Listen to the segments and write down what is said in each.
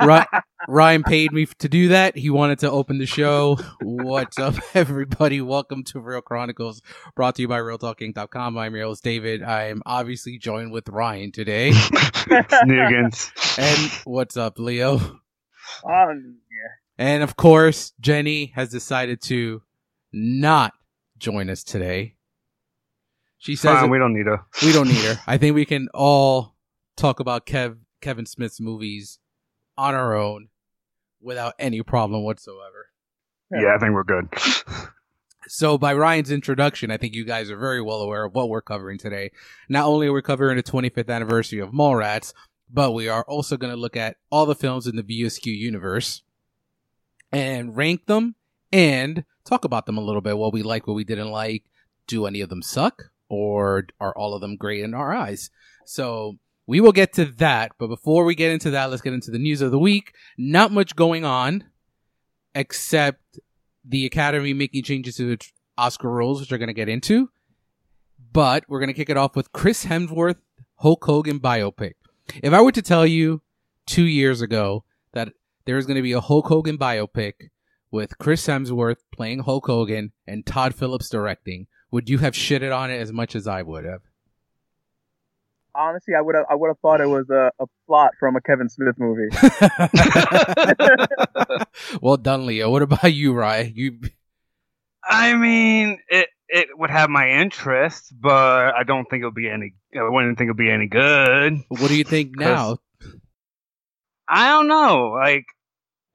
Ryan. Ryan paid me to do that. He wanted to open the show. What's up, everybody? Welcome to Real Chronicles, brought to you by RealTalking.com. I'm your host, David. I am obviously joined with Ryan today. Snoogans. And what's up, Leo? Um, And of course, Jenny has decided to not join us today. She says Fine, it- we don't need her. we don't need her. I think we can all talk about Kev Kevin Smith's movies on our own without any problem whatsoever. Yeah, I think we're good. So by Ryan's introduction, I think you guys are very well aware of what we're covering today. Not only are we covering the 25th anniversary of Mallrats, but we are also going to look at all the films in the View Askew universe and rank them and talk about them a little bit. What we like, what we didn't like. Do any of them suck or are all of them great in our eyes? So we will get to that. But before we get into that, let's get into the news of the week. Not much going on except the Academy making changes to the Oscar rules, which we're going to get into. But we're going to kick it off with Chris Hemsworth Hulk Hogan biopic. If I were to tell you two years ago that there was going to be a Hulk Hogan biopic with Chris Hemsworth playing Hulk Hogan and Todd Phillips directing, would you have shitted on it as much as I would have? Honestly, I would have I would have thought it was a, a plot from a Kevin Smith movie. well done, Leo. What about you, Rye? You I mean, it it would have my interest, but I don't think it'll be any. I wouldn't think it'll be any good. what do you think now? I don't know. Like,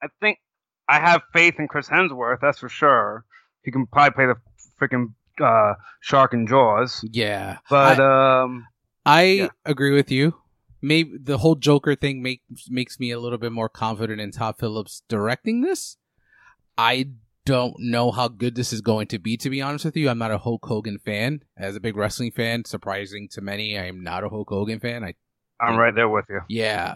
I think I have faith in Chris Hemsworth. That's for sure. He can probably play the freaking uh, shark in Jaws. Yeah. But um, I Yeah. agree with you. Maybe the whole Joker thing makes makes me a little bit more confident in Todd Phillips directing this. I don't know how good this is going to be. To be honest with you, I'm not a Hulk Hogan fan. As a big wrestling fan, surprising to many, I am not a Hulk Hogan fan. I I'm right there with you. yeah,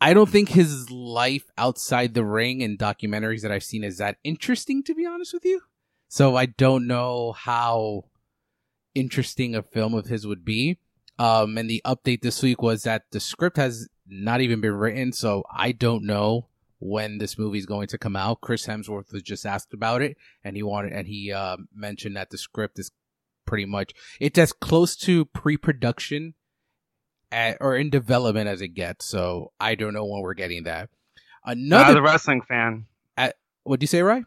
I don't think his life outside the ring and documentaries that I've seen is that interesting. To be honest with you, so I don't know how interesting a film of his would be. Um, and the update this week was that the script has not even been written, so I don't know when this movie is going to come out. Chris Hemsworth was just asked about it, and he wanted, and he uh, mentioned that the script is pretty much it's as close to pre-production at, or in development as it gets. So I don't know when we're getting that. As Another, a wrestling fan, what do you say, right?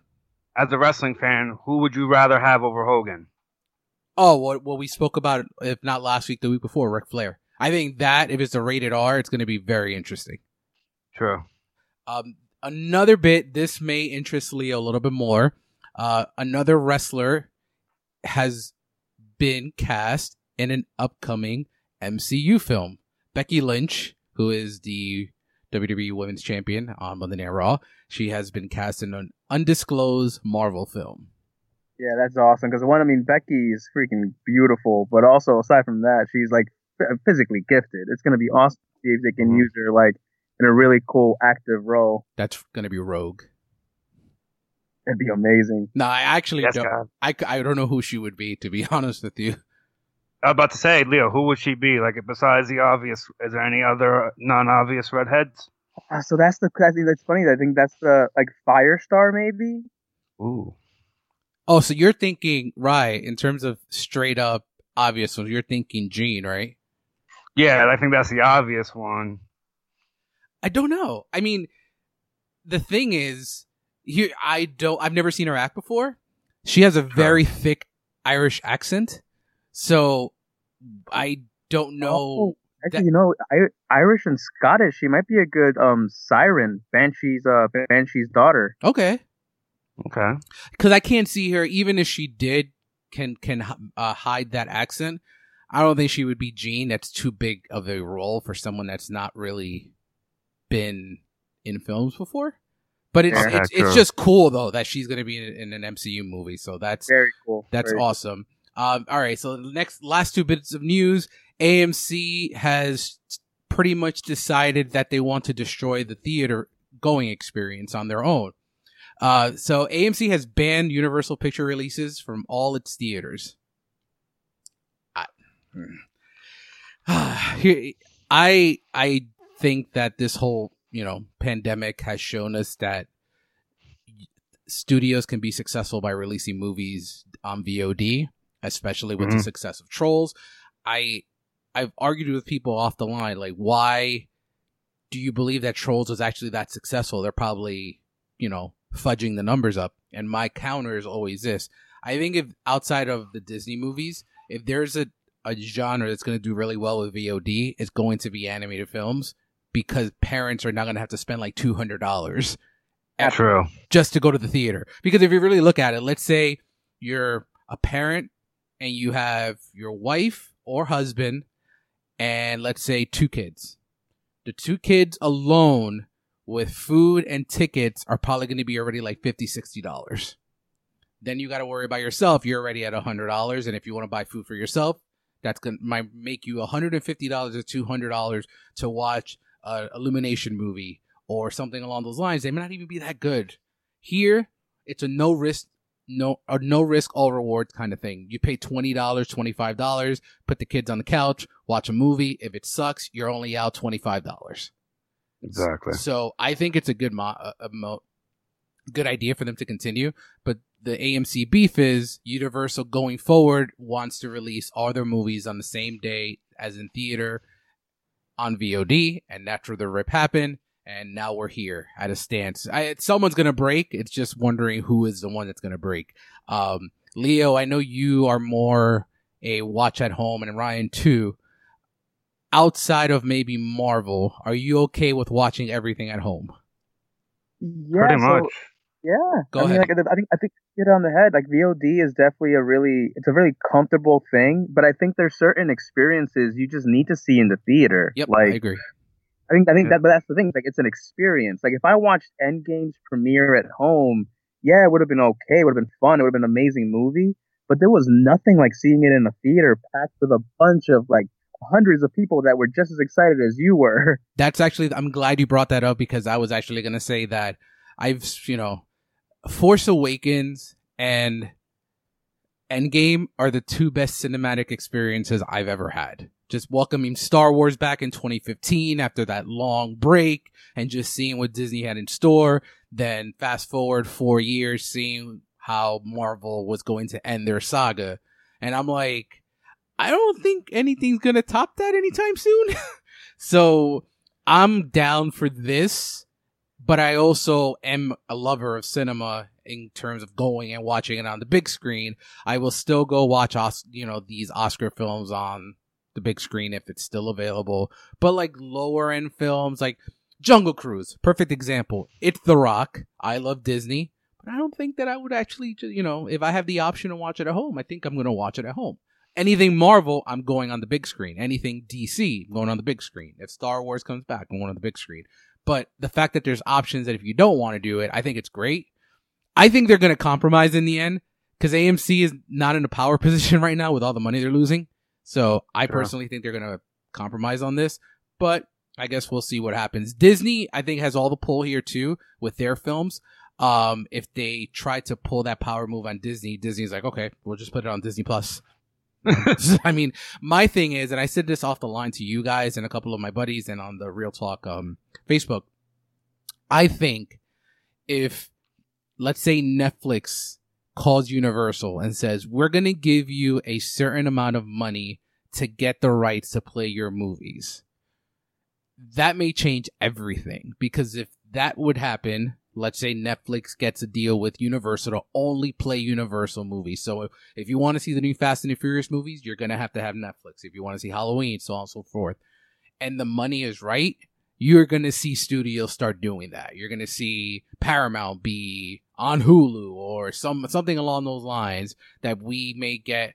as a wrestling fan, who would you rather have over Hogan? Oh, what what we spoke about, if not last week, the week before, Ric Flair. I think that if it's a rated R, it's going to be very interesting. True. Um, another bit, this may interest Leo a little bit more. Uh, another wrestler has been cast in an upcoming MCU film. Becky Lynch, who is the WWE Women's Champion on Monday Night Raw, she has been cast in an undisclosed Marvel film. Yeah, that's awesome. Because one, I mean, Becky is freaking beautiful, but also aside from that, she's like f- physically gifted. It's gonna be awesome to see if they can Mhm. use her like in a really cool active role. That's going to be Rogue. It'd be amazing. No, I actually Yes, don't. God. I, c- I don't know who she would be, to be honest with you. I was about to say, Leo, who would she be? Like, besides the obvious, is there any other non-obvious redheads? Uh, so that's the I think that's funny. I think that's the like Firestar maybe. Ooh. Oh, so you're thinking, right, in terms of straight up obvious ones, you're thinking Jean, right? Yeah, I think that's the obvious one. I don't know. I mean, the thing is, here I don't. I've never seen her act before. She has a very thick Irish accent, so I don't know. Oh, actually, that- you know, I, Irish and Scottish. She might be a good um Siryn. Banshee's uh Banshee's daughter. Okay, Okay. because I can't see her. Even if she did, can can uh, hide that accent. I don't think she would be Jean. That's too big of a role for someone that's not really been in films before. But it's Yeah, it's, it's just cool though that she's gonna be in, in an MCU movie. So that's Very cool. that's Very awesome. Um, all right, so the next last two bits of news: AMC has pretty much decided that they want to destroy the theater going experience on their own. Uh, so AMC has banned Universal Picture releases from all its theaters. I, I I think that this whole you know pandemic has shown us that studios can be successful by releasing movies on VOD, especially with the Mhm. success of Trolls. I I've argued with people off the line like why do you believe that Trolls was actually that successful? They're probably, you know, fudging the numbers up. And my counter is always this. I think if outside of the Disney movies, if there's a, a genre that's going to do really well with VOD, it's going to be animated films because parents are not going to have to spend like $200 True. just to go to the theater. Because if you really look at it, let's say you're a parent and you have your wife or husband and let's say two kids. The two kids alone with food and tickets are probably going to be already like 50 $60. Then you got to worry about yourself. You're already at $100 and if you want to buy food for yourself, that's going to might make you $150 or $200 to watch a illumination movie or something along those lines, they may not even be that good. Here, it's a no risk, no a no risk, all rewards kind of thing. You pay twenty dollars, twenty five dollars, put the kids on the couch, watch a movie. If it sucks, you're only out twenty five dollars. Exactly. So I think it's a good mo- a, mo- good idea for them to continue. But the AMC beef is Universal going forward wants to release all their movies on the same day as in theater on VOD, and that's where the rip happened. And now we're here at a stance. I, someone's gonna break. It's just wondering who is the one that's gonna break. Um, Leo, I know you are more a watch at home, and Ryan too. Outside of maybe Marvel, are you okay with watching everything at home? Yeah, Pretty so- much. Yeah, Go I mean, ahead. like I think I think you hit on the head. Like VOD is definitely a really it's a really comfortable thing, but I think there's certain experiences you just need to see in the theater. Yep, like I agree. I think I think Yeah. that, but that's the thing. Like it's an experience. Like if I watched Endgame's premiere at home, yeah, it would have been okay. It would have been fun. It would have been an amazing movie. But there was nothing like seeing it in a theater packed with a bunch of like hundreds of people that were just as excited as you were. That's actually I'm glad you brought that up because I was actually going to say that I've you know Force Awakens and Endgame are the two best cinematic experiences I've ever had. Just welcoming Star Wars back in 2015 after that long break and just seeing what Disney had in store. Then fast forward four years, seeing how Marvel was going to end their saga. And I'm like, I don't think anything's to top that anytime soon. so I'm down for this, but I also am a lover of cinema in terms of going and watching it on the big screen. I will still go watch, Os- you know, these Oscar films on the big screen if it's still available. But like lower end films, like Jungle Cruise, perfect example. It's The Rock. I love Disney, but I don't think that I would actually, you know, if I have the option to watch it at home, I think I'm going to watch it at home. Anything Marvel, I'm going on the big screen. Anything DC, I'm going on the big screen. If Star Wars comes back, I'm going on the big screen. But the fact that there's options that if you don't want to do it, I think it's great. I think they're going to compromise in the end because AMC is not in a power position right now with all the money they're losing. So I Sure. personally think they're going to compromise on this, but I guess we'll see what happens. Disney, I think, has all the pull here too with their films. Um, if they try to pull that power move on Disney, Disney's like, okay, we'll just put it on Disney Plus. I mean, my thing is, and I said this off the line to you guys and a couple of my buddies and on the Real Talk um, Facebook. I think if, let's say, Netflix calls Universal and says, we're going to give you a certain amount of money to get the rights to play your movies, that may change everything. Because if that would happen, let's say Netflix gets a deal with Universal to only play Universal movies. So if, if you want to see the new Fast and the Furious movies, you're going to have to have Netflix. If you want to see Halloween, so on and so forth. And the money is right, you're going to see studios start doing that. You're going to see Paramount be on Hulu or some something along those lines that we may get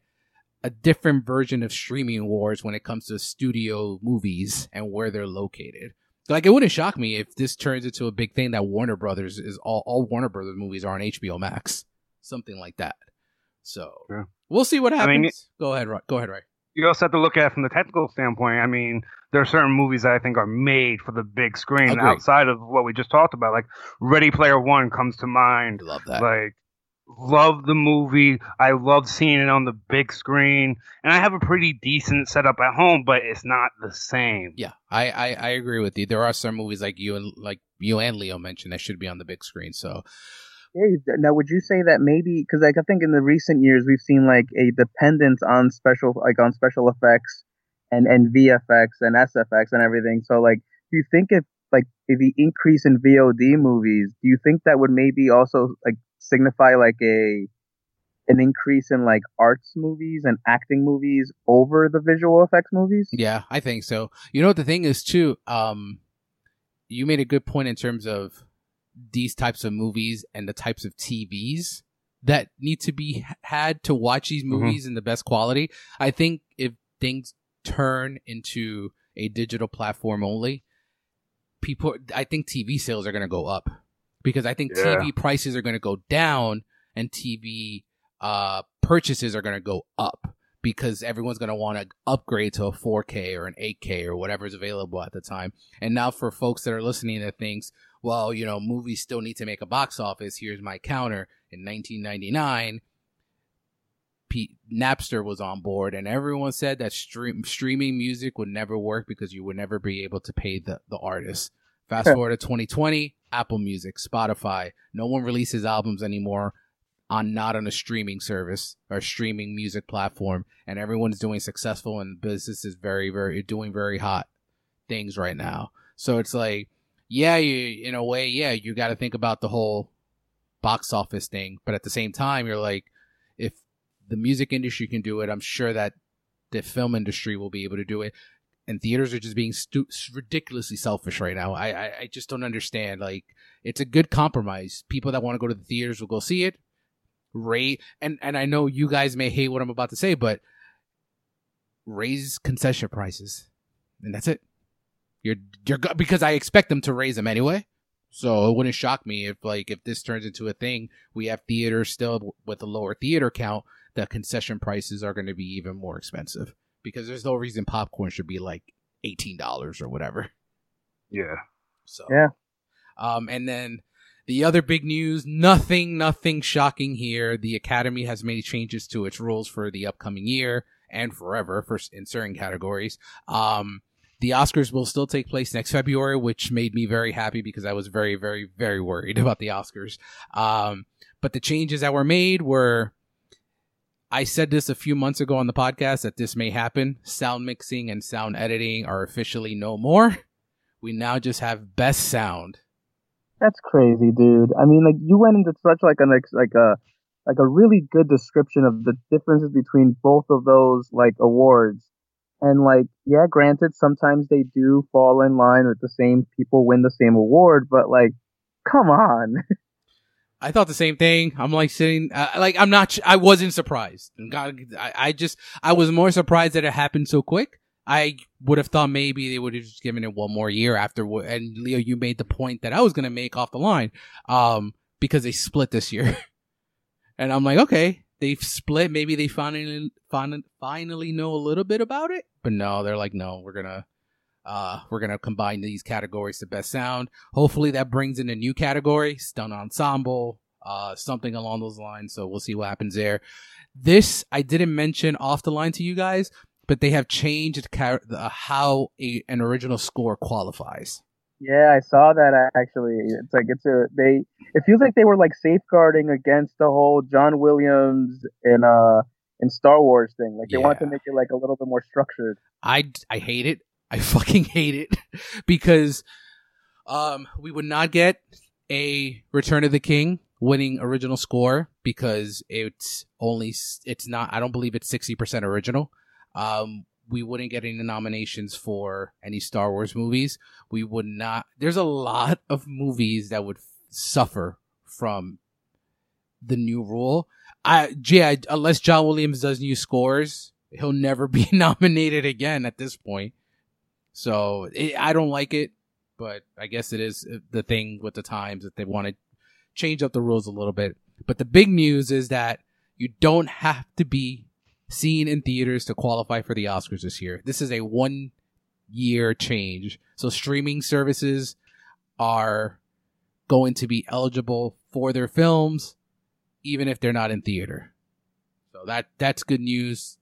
a different version of streaming wars when it comes to studio movies and where they're located. Like it wouldn't shock me if this turns into a big thing that Warner Brothers is all all Warner Brothers movies are on HBO Max, something like that. So Yeah. we'll see what I happens. mean, go ahead, Ro- go ahead, right. You also have to look at it from the technical standpoint. I mean, there are certain movies that I think are made for the big screen Agreed. outside of what we just talked about. Like Ready Player One comes to mind. Love that. Like, love the movie. I love seeing it on the big screen, and I have a pretty decent setup at home, but it's not the same. Yeah, I, I I agree with you. There are some movies like you and like you and Leo mentioned that should be on the big screen. So Hey, now would you say that maybe because like I think in the recent years we've seen like a dependence on special like on special effects and and VFX and SFX and everything. So like, do you think if like if the increase in VOD movies, do you think that would maybe also like signify like a an increase in like arts movies and acting movies over the visual effects movies? yeah, I think so. You know what the thing is too. Um, you made a good point in terms of these types of movies and the types of TVs that need to be had to watch these movies in the best quality. I think if things turn into a digital platform only, people, I think TV sales are going to go up because I think Yeah. TV prices are going to go down and TV uh, purchases are going to go up because everyone's going to want to upgrade to a 4K or an 8K or whatever is available at the time. And now for folks that are listening to things, well, you know, movies still need to make a box office. Here's my counter. In 1999, P- Napster was on board, and everyone said that stream- streaming music would never work because you would never be able to pay the, the artist. Fast forward to 2020, Apple Music, Spotify. No one releases albums anymore on not on a streaming service or streaming music platform, and everyone's doing successful and business is very, very doing very hot things right now. So it's like, yeah, you in a way, yeah, you got to think about the whole box office thing, but at the same time, you're like, if the music industry can do it, I'm sure that the film industry will be able to do it. And theaters are just being stu- ridiculously selfish right now. I, I I just don't understand. Like, it's a good compromise. People that want to go to the theaters will go see it. Rate and and I know you guys may hate what I'm about to say, but raise concession prices, and that's it. You're you're because I expect them to raise them anyway. So it wouldn't shock me if like if this turns into a thing, we have theaters still with a lower theater count, the concession prices are going to be even more expensive because there's no reason popcorn should be like eighteen dollars or whatever. Yeah. So Yeah. Um, and then the other big news, nothing, nothing shocking here. The Academy has made changes to its rules for the upcoming year and forever for s- in certain categories. Um, the Oscars will still take place next February, which made me very happy because I was very, very, very worried about the Oscars. Um, but the changes that were made were, I said this a few months ago on the podcast that this may happen. Sound mixing and sound editing are officially no more. We now just have best sound. That's crazy, dude. I mean, like you went into such like an like a like a really good description of the differences between both of those like awards. And like, yeah, granted, sometimes they do fall in line with the same people win the same award, but like, come on. I thought the same thing. I'm like sitting, uh, like I'm not. I wasn't surprised. God, I, I just, I was more surprised that it happened so quick. I would have thought maybe they would have just given it one more year after. And Leo, you made the point that I was going to make off the line, um, because they split this year. and I'm like, okay, they've split. Maybe they finally, finally, finally know a little bit about it. But no, they're like, no, we're gonna, uh, we're gonna combine these categories to best sound. Hopefully that brings in a new category, stunt ensemble, uh, something along those lines. So we'll see what happens there. This I didn't mention off the line to you guys, but they have changed ca- the, how a, an original score qualifies. Yeah, I saw that uh, actually. It's like it's a they. It feels like they were like safeguarding against the whole John Williams and uh in Star Wars thing. Like they want to make it like a little bit more structured. I I hate it. I fucking hate it because um we would not get a Return of the King winning original score because it's only it's not I don't believe it's 60% original. Um we wouldn't get any nominations for any Star Wars movies. We would not There's a lot of movies that would suffer from the new rule. I yeah, unless John Williams does new scores, he'll never be nominated again at this point. So it, I don't like it, but I guess it is uh, the thing with the times that they want to change up the rules a little bit. But the big news is that you don't have to be seen in theaters to qualify for the Oscars this year. This is a one year change. So streaming services are going to be eligible for their films even if they're not in theater. So that that's good news.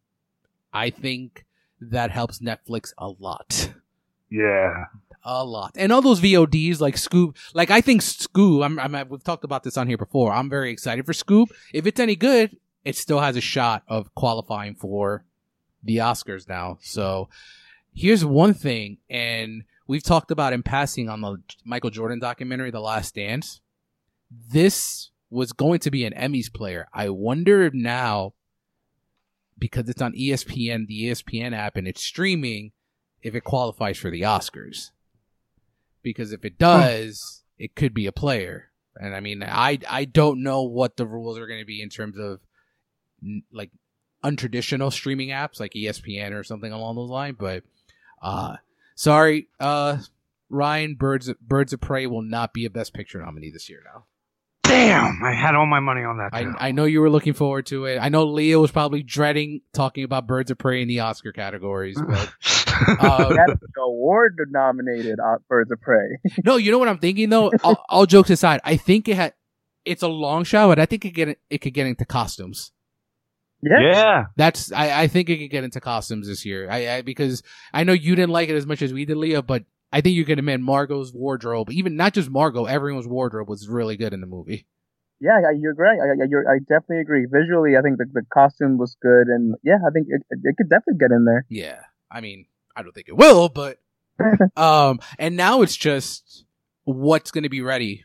I think that helps Netflix a lot. Yeah. A lot. And all those VODs like Scoob, like I think Scoob, I'm, I'm, we've talked about this on here before. I'm very excited for Scoob. If it's any good, it still has a shot of qualifying for the Oscars now. So here's one thing, and we've talked about in passing on the Michael Jordan documentary, The Last Dance. This was going to be an Emmys player. I wonder now, because it's on ESPN, the ESPN app, and it's streaming, if it qualifies for the Oscars. Because if it does, it could be a player. And I mean, I I don't know what the rules are going to be in terms of like untraditional streaming apps like ESPN or something along those lines. But uh, sorry, uh, Ryan, Birds Birds of Prey will not be a Best Picture nominee this year now. Damn, I had all my money on that. I, I know you were looking forward to it. I know Leo was probably dreading talking about Birds of Prey in the Oscar categories, but um, that's award nominated uh, Birds of Prey. no, you know what I'm thinking though. all, all, jokes aside, I think it had it's a long shot, but I think it get it could get into costumes. Yeah. yeah. That's I, I think it could get into costumes this year. I, I because I know you didn't like it as much as we did, Leo, but I think you can admit Margot's wardrobe, even not just Margot, everyone's wardrobe was really good in the movie. Yeah, you're great. I, you're, I definitely agree. Visually, I think the, the costume was good, and yeah, I think it, it could definitely get in there. Yeah, I mean, I don't think it will, but um, and now it's just what's going to be ready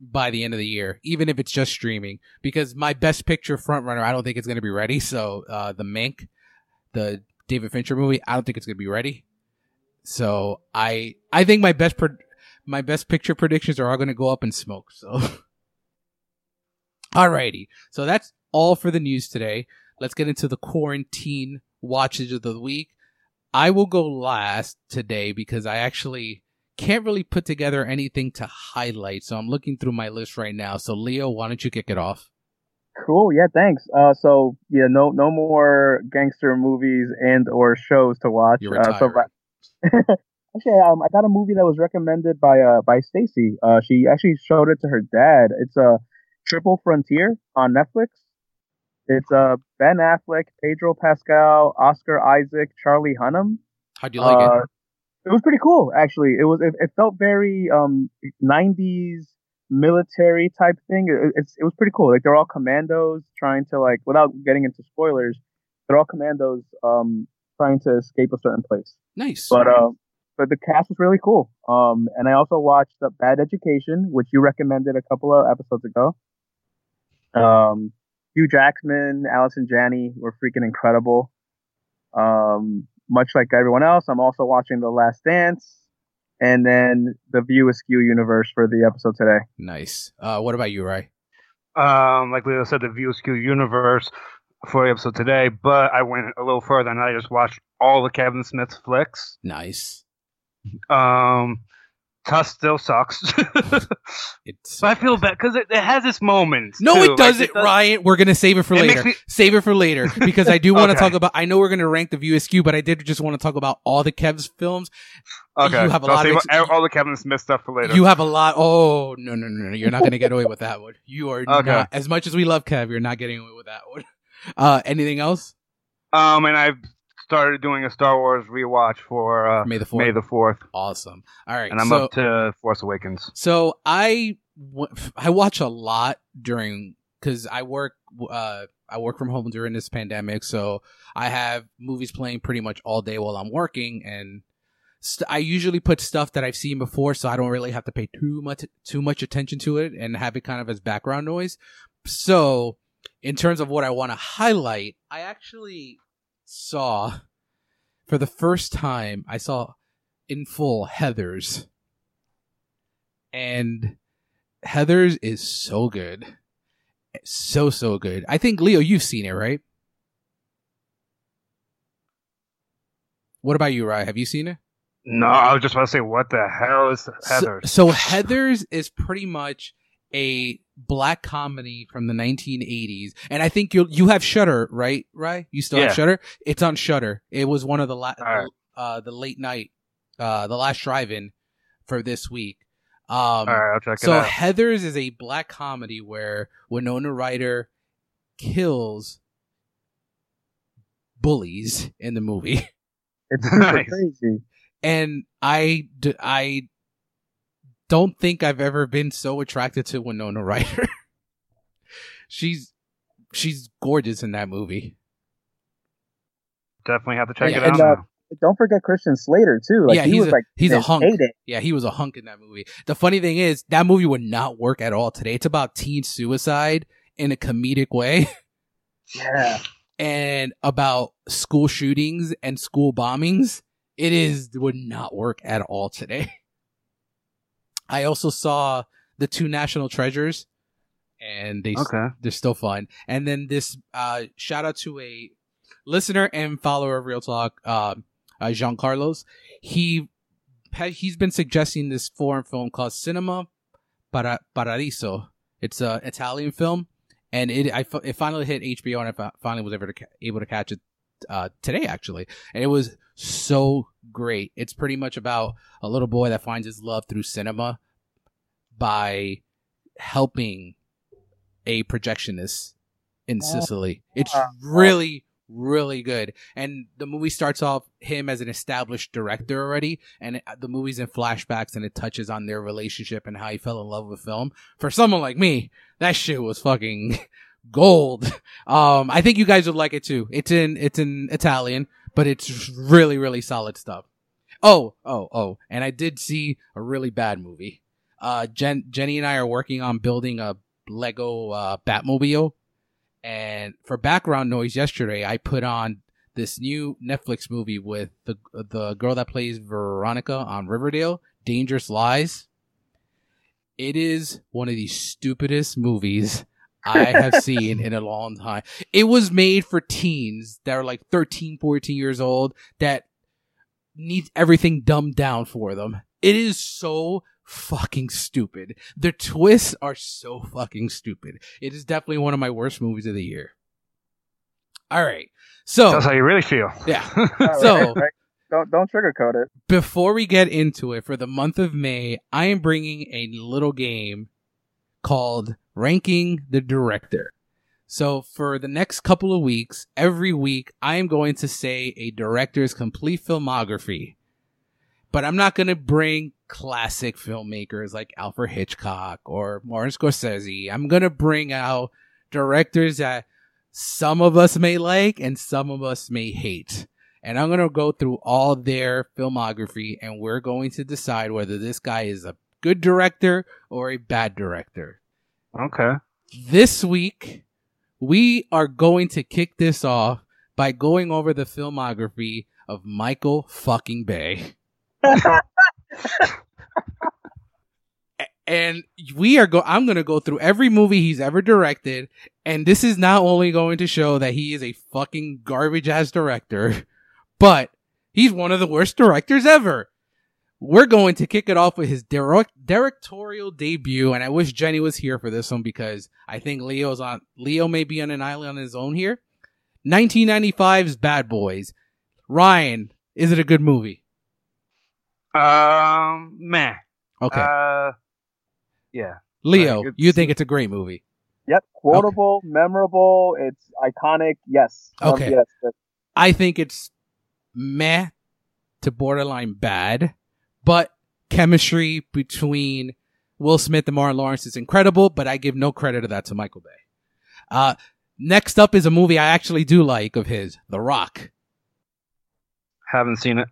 by the end of the year, even if it's just streaming. Because my best picture frontrunner, I don't think it's going to be ready. So uh, the Mank, the David Fincher movie, I don't think it's going to be ready. So I I think my best pro- my best picture predictions are all going to go up in smoke. So alrighty, so that's all for the news today. Let's get into the quarantine watches of the week. I will go last today because I actually can't really put together anything to highlight. So I'm looking through my list right now. So Leo, why don't you kick it off? Cool. Yeah. Thanks. Uh, so yeah, no, no more gangster movies and or shows to watch. You're uh, so actually, um, I got a movie that was recommended by uh by Stacy. Uh, she actually showed it to her dad. It's a uh, Triple Frontier on Netflix. It's uh Ben Affleck, Pedro Pascal, Oscar Isaac, Charlie Hunnam. How'd you like uh, it? It was pretty cool, actually. It was it, it felt very um 90s military type thing. It, it's it was pretty cool. Like they're all commandos trying to like without getting into spoilers, they're all commandos um trying to escape a certain place. Nice. But uh, but the cast was really cool. Um, and I also watched uh, Bad Education, which you recommended a couple of episodes ago. Um, Hugh Jackman, Allison Janney were freaking incredible. Um, much like everyone else, I'm also watching The Last Dance and then the View Askew universe for the episode today. Nice. Uh, what about you, Ray? Um, like Leo said, the View Askew universe for the episode today, but I went a little further and I just watched all the Kevin Smith flicks. Nice. Um, Tusk still sucks. it's. But I feel bad because it, it, has its moments. No, too. it doesn't, like, it does... Ryan. We're gonna save it for it later. Me... Save it for later because I do want to okay. talk about. I know we're gonna rank the View Askew, but I did just want to talk about all the Kev's films. Okay, you have a so lot of ex- all the Kevin Smith stuff for later. You have a lot. Oh no no no no! You're not gonna get away with that one. You are okay. not. As much as we love Kev, you're not getting away with that one. Uh, anything else? Um, and I've started doing a Star Wars rewatch for uh, May the 4th. May the Fourth. Awesome. All right, and I'm so, up to Force Awakens. So I I watch a lot during because I work uh I work from home during this pandemic, so I have movies playing pretty much all day while I'm working, and st- I usually put stuff that I've seen before, so I don't really have to pay too much too much attention to it and have it kind of as background noise. So in terms of what I want to highlight, I actually saw for the first time, I saw in full Heathers. And Heathers is so good. So, so good. I think, Leo, you've seen it, right? What about you, Rye? Have you seen it? No, I was just about to say, what the hell is Heathers? So, so Heathers is pretty much a black comedy from the 1980s, and I think you you have Shudder, right? Right? You still Yeah. have Shudder? It's on Shudder. It was one of the la- Alright. uh the late night, uh the last drive-in for this week. Um, All right, I'll check so it out. Heathers is a black comedy where Winona Ryder kills bullies in the movie. It's super Nice. crazy. and I, d- I don't think I've ever been so attracted to Winona Ryder. she's she's gorgeous in that movie. Definitely have to check Yeah, it out. and, uh. Don't forget Christian Slater too. Like Yeah, he he's was a- like he's a hunk. heyday. Yeah, he was a hunk in that movie. The funny thing is that movie would not work at all today. It's about teen suicide in a comedic way Yeah. and about school shootings and school bombings. It is would not work at all today. I also saw the two national treasures and they Okay. they're still fun. And then this uh shout out to a listener and follower of Real Talk, um, uh, Jean Carlos. He he's been suggesting this foreign film called Cinema Para- Paradiso. It's an Italian film, and it I it finally hit HBO, and I finally was able to ca- able to catch it uh, today actually, and it was so great. It's pretty much about a little boy that finds his love through cinema by helping a projectionist in Oh, Sicily. It's really, really good. And the movie starts off him as an established director already, and it, the movie's in flashbacks and it touches on their relationship and how he fell in love with film. For someone like me, that shit was fucking gold. Um, I think you guys would like it too. It's in it's in Italian, but it's really, really solid stuff. Oh, oh, oh, and I did see a really bad movie. Uh, Jen, Jenny and I are working on building a Lego uh, Batmobile, and for background noise, yesterday I put on this new Netflix movie with the the girl that plays Veronica on Riverdale, Dangerous Lies. It is one of the stupidest movies I have seen in a long time. It was made for teens that are like 13, 14 years old that need everything dumbed down for them. It is so fucking stupid. The twists are so fucking stupid. It is definitely one of my worst movies of the year. All right. So, That's how you really feel. yeah. So- don't don't sugarcoat it. before we get into it, for the month of May, I am bringing a little game called Ranking the Director. So for the next couple of weeks, every week, I am going to say a director's complete filmography. But I'm not going to bring classic filmmakers like Alfred Hitchcock or Martin Scorsese. I'm going to bring out directors that some of us may like and some of us may hate and I'm going to go through all their filmography and we're going to decide whether this guy is a good director or a bad director. Okay. This week, we are going to kick this off by going over the filmography of Michael fucking Bay. And we are go I'm going to go through every movie he's ever directed and this is not only going to show that he is a fucking garbage ass director, but he's one of the worst directors ever. We're going to kick it off with his direct, directorial debut, and I wish Jenny was here for this one because I think Leo's on Leo may be on an island on his own here. 1995's Bad Boys. Ryan, is it a good movie? Um, meh. Okay, Uh, yeah. Leo, it's- you think it's a great movie? Yep, quotable, memorable. It's iconic. Yes. Um, Okay. yes, yes. I think it's meh to borderline bad, but chemistry between Will Smith and Martin Lawrence is incredible, but I give no credit of that to Michael Bay. Uh, next up is a movie I actually do like of his, The Rock. Haven't seen it.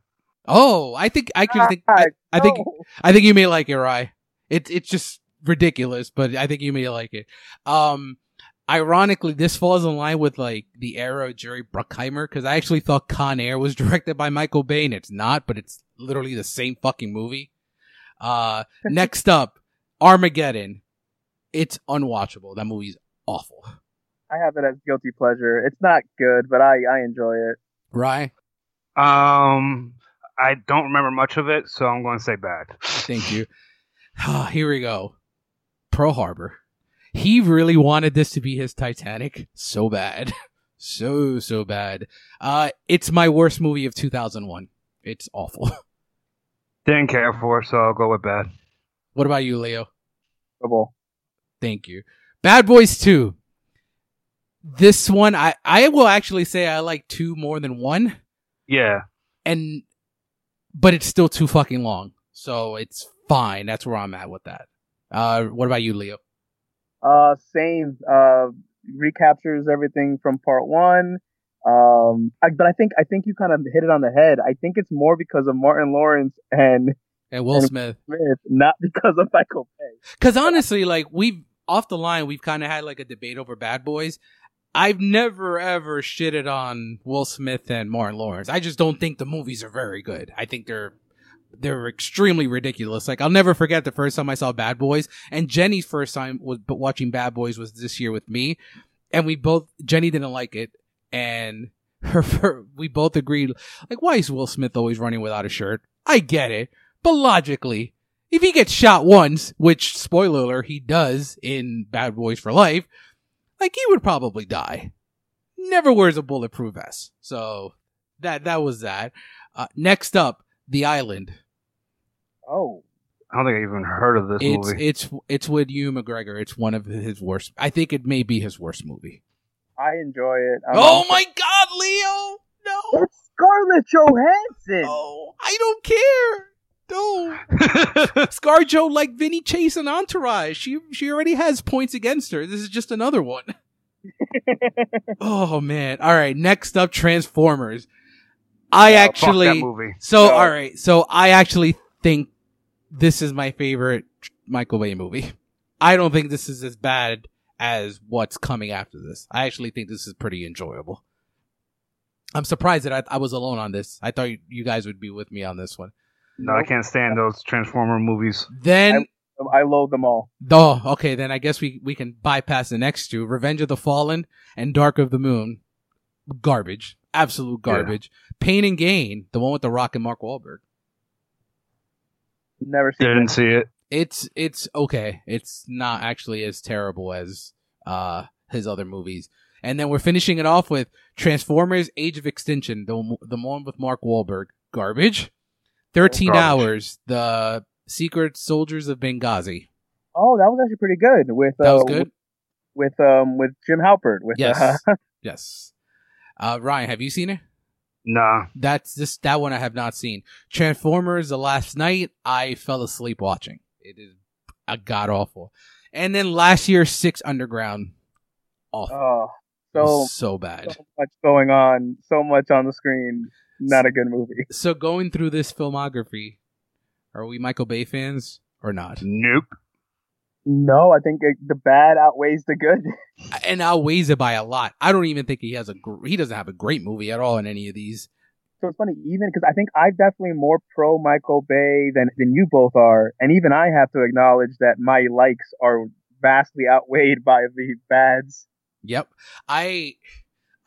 Oh, I think I can think I, I think I think you may like it, Rye. It's it's just ridiculous, but I think you may like it. Um, ironically, this falls in line with like the era of Jerry Bruckheimer because I actually thought Con Air was directed by Michael Bay, and it's not, but it's literally the same fucking movie. Uh, next up, Armageddon. It's unwatchable. That movie's awful. I have it as guilty pleasure. It's not good, but I I enjoy it. Rye, Um, I don't remember much of it, so I'm going to say bad. Thank you. Here we go. Pearl Harbor. He really wanted this to be his Titanic so bad. So, so bad. Uh, it's my worst movie of 2001. It's awful. Didn't care for, it, so I'll go with bad. What about you, Leo? Terrible. Thank you. Bad Boys 2. This one, I, I will actually say I like two more than one. Yeah. And, but it's still too fucking long. So it's fine. That's where I'm at with that. Uh, what about you, Leo? Uh, same. Uh, recaptures everything from part one. Um, I, but I think I think you kind of hit it on the head. I think it's more because of Martin Lawrence and And Will And- Smith. Smith, not because of Michael Bay. Cause honestly, like we've off the line, we've kind of had like a debate over Bad Boys. I've never ever shitted on Will Smith and Martin Lawrence. I just don't think the movies are very good. I think they're they're extremely ridiculous. Like I'll never forget the first time I saw Bad Boys, and Jenny's first time was watching Bad Boys was this year with me, and we both Jenny didn't like it, and her, her we both agreed like why is Will Smith always running without a shirt? I get it, but logically, if he gets shot once, which spoiler alert, he does in Bad Boys for Life, like he would probably die. Never wears a bulletproof vest. So that that was that. Uh, next up, The Island. Oh, I don't think I even heard of this It's movie. it's it's with Ewan McGregor. It's one of his worst. I think it may be his worst movie. I enjoy it. I'm oh also- my God, Leo! No, It's Scarlett Johansson. no, I don't care. No. ScarJo like Vinny Chase and Entourage. She she already has points against her. This is just another one. oh man. All right. Next up, Transformers. I Fuck that actually movie. so No. all right. So I actually think this is my favorite Michael Bay movie. I don't think this is as bad as what's coming after this. I actually think this is pretty enjoyable. I'm surprised that I, I was alone on this. I thought you, you guys would be with me on this one. No, I can't stand those Transformer movies. Then I loathe them all. Oh, okay. Then I guess we we can bypass the next two: Revenge of the Fallen and Dark of the Moon. Garbage, absolute Yeah. garbage. Pain and Gain, the one with the Rock and Mark Wahlberg. Never seen it. Didn't see it. It's it's okay. It's not actually as terrible as uh his other movies. And then we're finishing it off with Transformers: Age of Extinction, the the one with Mark Wahlberg. Garbage. Thirteen Garbage. hours. The Secret Soldiers of Benghazi. Oh, that was actually pretty good. With That uh, was good. With, with um with Jim Halpert. With Yes. uh, Yes. Uh, Ryan, have you seen it? Nah. That's this that one I have not seen. Transformers: The Last Knight, I fell asleep watching. It is a god awful. And then last year, Six Underground, awful, oh, so so bad. so much going on, so much on the screen. Not a good movie. So going through this filmography, are we Michael Bay fans or not? Nope. No, I think it, the bad outweighs the good. And outweighs it by a lot. I don't even think he has a gr- he doesn't have a great movie at all in any of these. So it's funny, even because I think I'm definitely more pro Michael Bay than than you both are, and even I have to acknowledge that my likes are vastly outweighed by the bads. Yep. I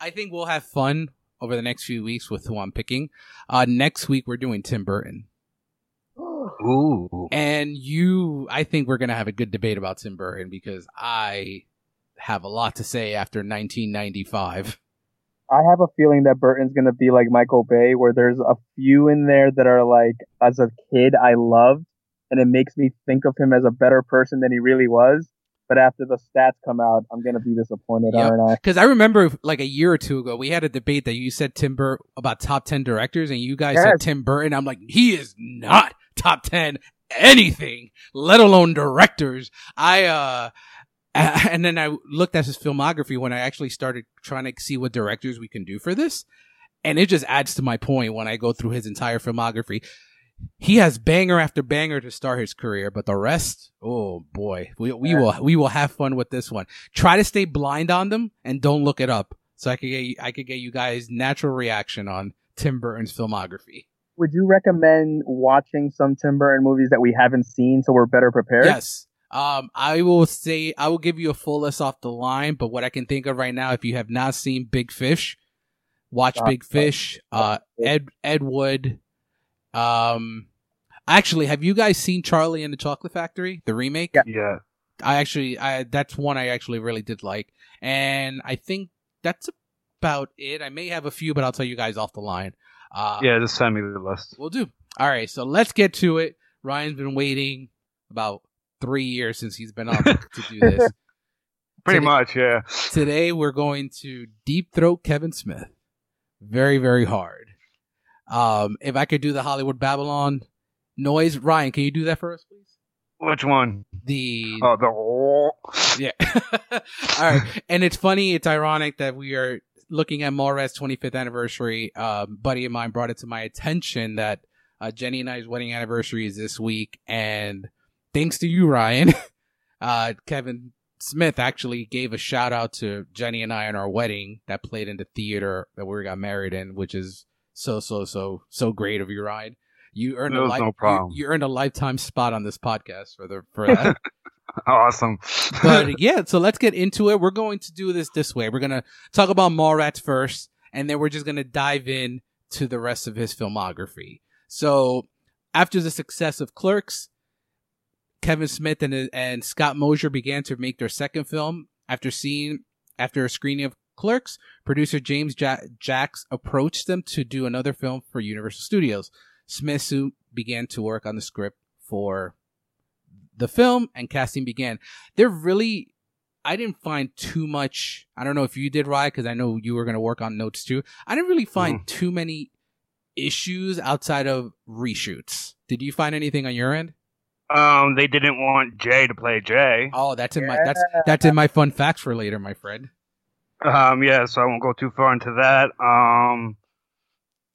I think we'll have fun over the next few weeks with who I'm picking. Uh next week we're doing Tim Burton. Ooh. And you I think we're gonna have a good debate about Tim Burton because I have a lot to say after 1995. I have a feeling that Burton's gonna be like Michael Bay, where there's a few in there that are like, as a kid, I loved, and it makes me think of him as a better person than he really was. But after the stats come out, I'm gonna be disappointed, Yep. aren't I? Because I remember like a year or two ago, we had a debate that you said Tim Burton about top 10 directors, and you guys said Tim Burton. I'm like, he is not top 10 anything, let alone directors. I, uh, and then I looked at his filmography when I actually started trying to see what directors we can do for this. And it just adds to my point when I go through his entire filmography. He has banger after banger to start his career, but the rest, oh boy, we, we will, we will have fun with this one. Try to stay blind on them and don't look it up. So I could get, I could get you guys natural reaction on Tim Burton's filmography. Would you recommend watching some Tim Burton movies that we haven't seen so we're better prepared? Yes. Um, I will say I will give you a full list off the line, but what I can think of right now, if you have not seen Big Fish Watch Uh, Big Fish, uh, Ed Ed Wood. Um, actually, have you guys seen Charlie and the Chocolate Factory, the remake? Yeah. Yeah. I actually, I that's one I actually really did like, and I think that's about it. I may have a few, but I'll tell you guys off the line. Uh, Yeah, just send me the list. we'll do. All right, so let's get to it. Ryan's been waiting about three years since he's been on to do this. Pretty Today- much, yeah. Today we're going to deep throat Kevin Smith. Very, very hard. Um, if I could do the Hollywood Babylon noise, Ryan, can you do that for us, please? Which one? The Oh, the. yeah. All right, and it's funny. It's ironic that we are looking at Mallrats 25th anniversary. Um, buddy of mine brought it to my attention that uh, Jenny and I's wedding anniversary is this week, and thanks to you, Ryan, uh, Kevin Smith actually gave a shout out to Jenny and I on our wedding that played in the theater that we got married in, which is so so so so great of you, Ryan. You earned a li- no you- problem. You, earned a lifetime spot on this podcast for the for that. Awesome. but yeah, so let's get into it. We're going to do this this way. We're gonna talk about Mallrats first, and then we're just gonna dive in to the rest of his filmography. So after the success of Clerks, Kevin Smith and and Scott Mosier began to make their second film. After seeing after a screening of Clerks, producer James ja- Jacks approached them to do another film for Universal Studios. Smith soon began to work on the script for the film and casting began. There really, I didn't find too much. I don't know if you did, Ryan, because I know you were going to work on notes too. I didn't really find too many issues outside of reshoots. Did you find anything on your end? Um, they didn't want Jay to play Jay. Oh, that's in my that's that's in my fun facts for later, my friend. Um, yeah, so I won't go too far into that. Um,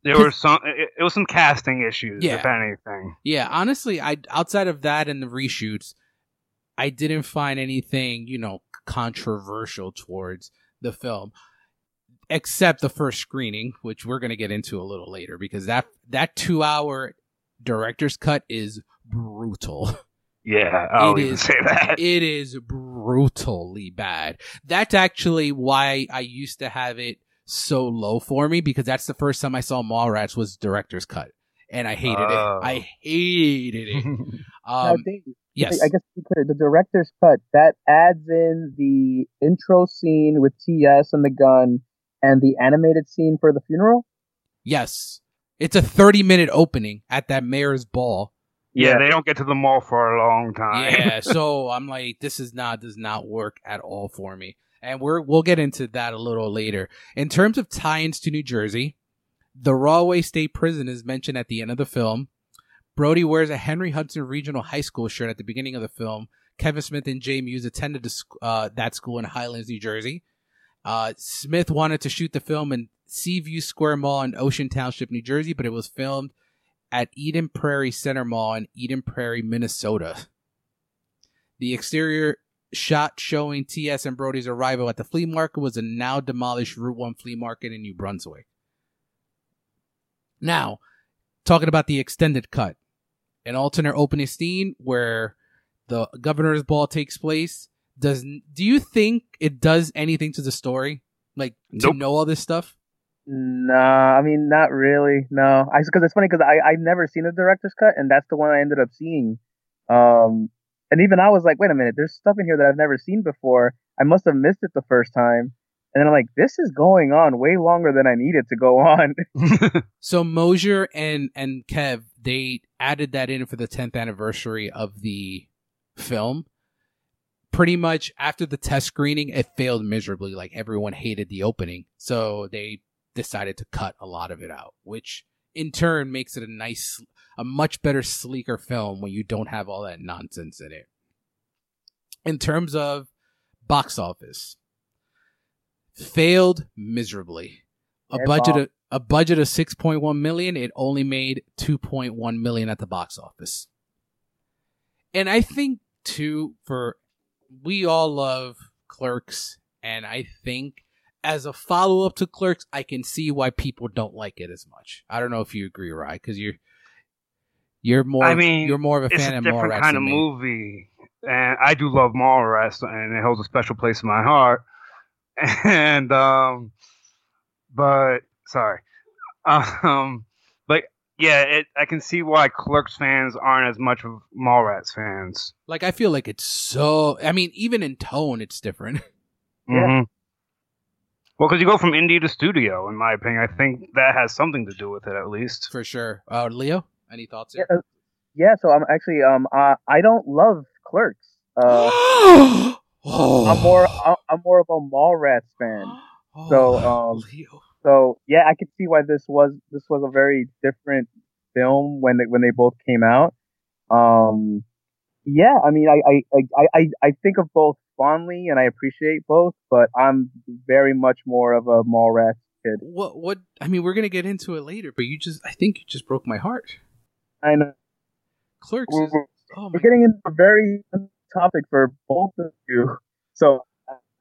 there were some. It, it was some casting issues, Yeah. if anything. Yeah, honestly, I outside of that and the reshoots, I didn't find anything, you know, controversial towards the film. Except the first screening, which we're gonna get into a little later, because that that two hour director's cut is brutal. Yeah, I'll It is- say that. it is brutally bad. That's actually why I used to have it so low for me because that's the first time I saw Mallrats was director's cut, and I hated Oh. it. I hated it. Now, Um, Dave, yes, I guess be clear, the director's cut that adds in the intro scene with TS and the gun and the animated scene for the funeral. yes. It's a thirty minute opening at that mayor's ball. yeah, Yeah. they don't get to the mall for a long time. Yeah, so I'm like, this is not does not work at all for me. And we're we'll get into that a little later. In terms of tie-ins to New Jersey, the Rahway State Prison is mentioned at the end of the film. Brody wears a Henry Hudson Regional High School shirt at the beginning of the film. Kevin Smith and Jay Mewes attended uh, that school in Highlands, New Jersey. Uh, Smith wanted to shoot the film in Seaview Square Mall in Ocean Township, New Jersey, but it was filmed at Eden Prairie Center Mall in Eden Prairie, Minnesota. The exterior shot showing T.S. and Brody's arrival at the flea market was a now demolished Route 1 flea market in New Brunswick. Now, talking about the extended cut, an alternate opening scene where the governor's ball takes place. Does do you think it does anything to the story? Like to Nope. know all this stuff? Nah, I mean, not really. No, I because it's funny because I I've never seen a director's cut, and that's the one I ended up seeing. Um, and even I was like, wait a minute, there's stuff in here that I've never seen before. I must have missed it the first time. And then I'm like, this is going on way longer than I needed to go on. So Mosier and and Kev they added that in for the 10th anniversary of the film. Pretty much after the test screening, it failed miserably. Like everyone hated the opening, so they decided to cut a lot of it out, which in turn makes it a nice, a much better, sleeker film when you don't have all that nonsense in it. In terms of box office, failed miserably. A Yeah, budget of a budget of 6.1 million, it only made 2.1 million at the box office. And I think too for we all love Clerks and I think as a follow up to Clerks, I can see why people don't like it as much. I don't know if you agree, right? Cuz you're you're more I mean, you're more of a it's fan a of different Mallrats kind of me. movie, and I do love Mallrats, and it holds a special place in my heart. And um, but Sorry. Um, but yeah, it, I can see why Clerks fans aren't as much of Mallrats fans. Like I feel like it's so. I mean, even in tone, it's different. Yeah. hmm Well, because you go from indie to studio, in my opinion, I think that has something to do with it, at least. For sure. Uh, Leo, any thoughts? Yeah, uh, yeah, so I'm actually um uh, I don't love Clerks. Uh, oh. I'm more I'm I'm more of a Mallrats fan. so, Oh, um, Leo. So yeah, I could see why this was this was a very different film when they when they both came out. Um, yeah, I mean, I I, I, I, think of both fondly and I appreciate both, but I'm very much more of a Mallrats kid. What? What? I mean, we're gonna get into it later, but you just, I think you just broke my heart. I know Clerks we're, is. Oh we're getting into a very topic for both of you, so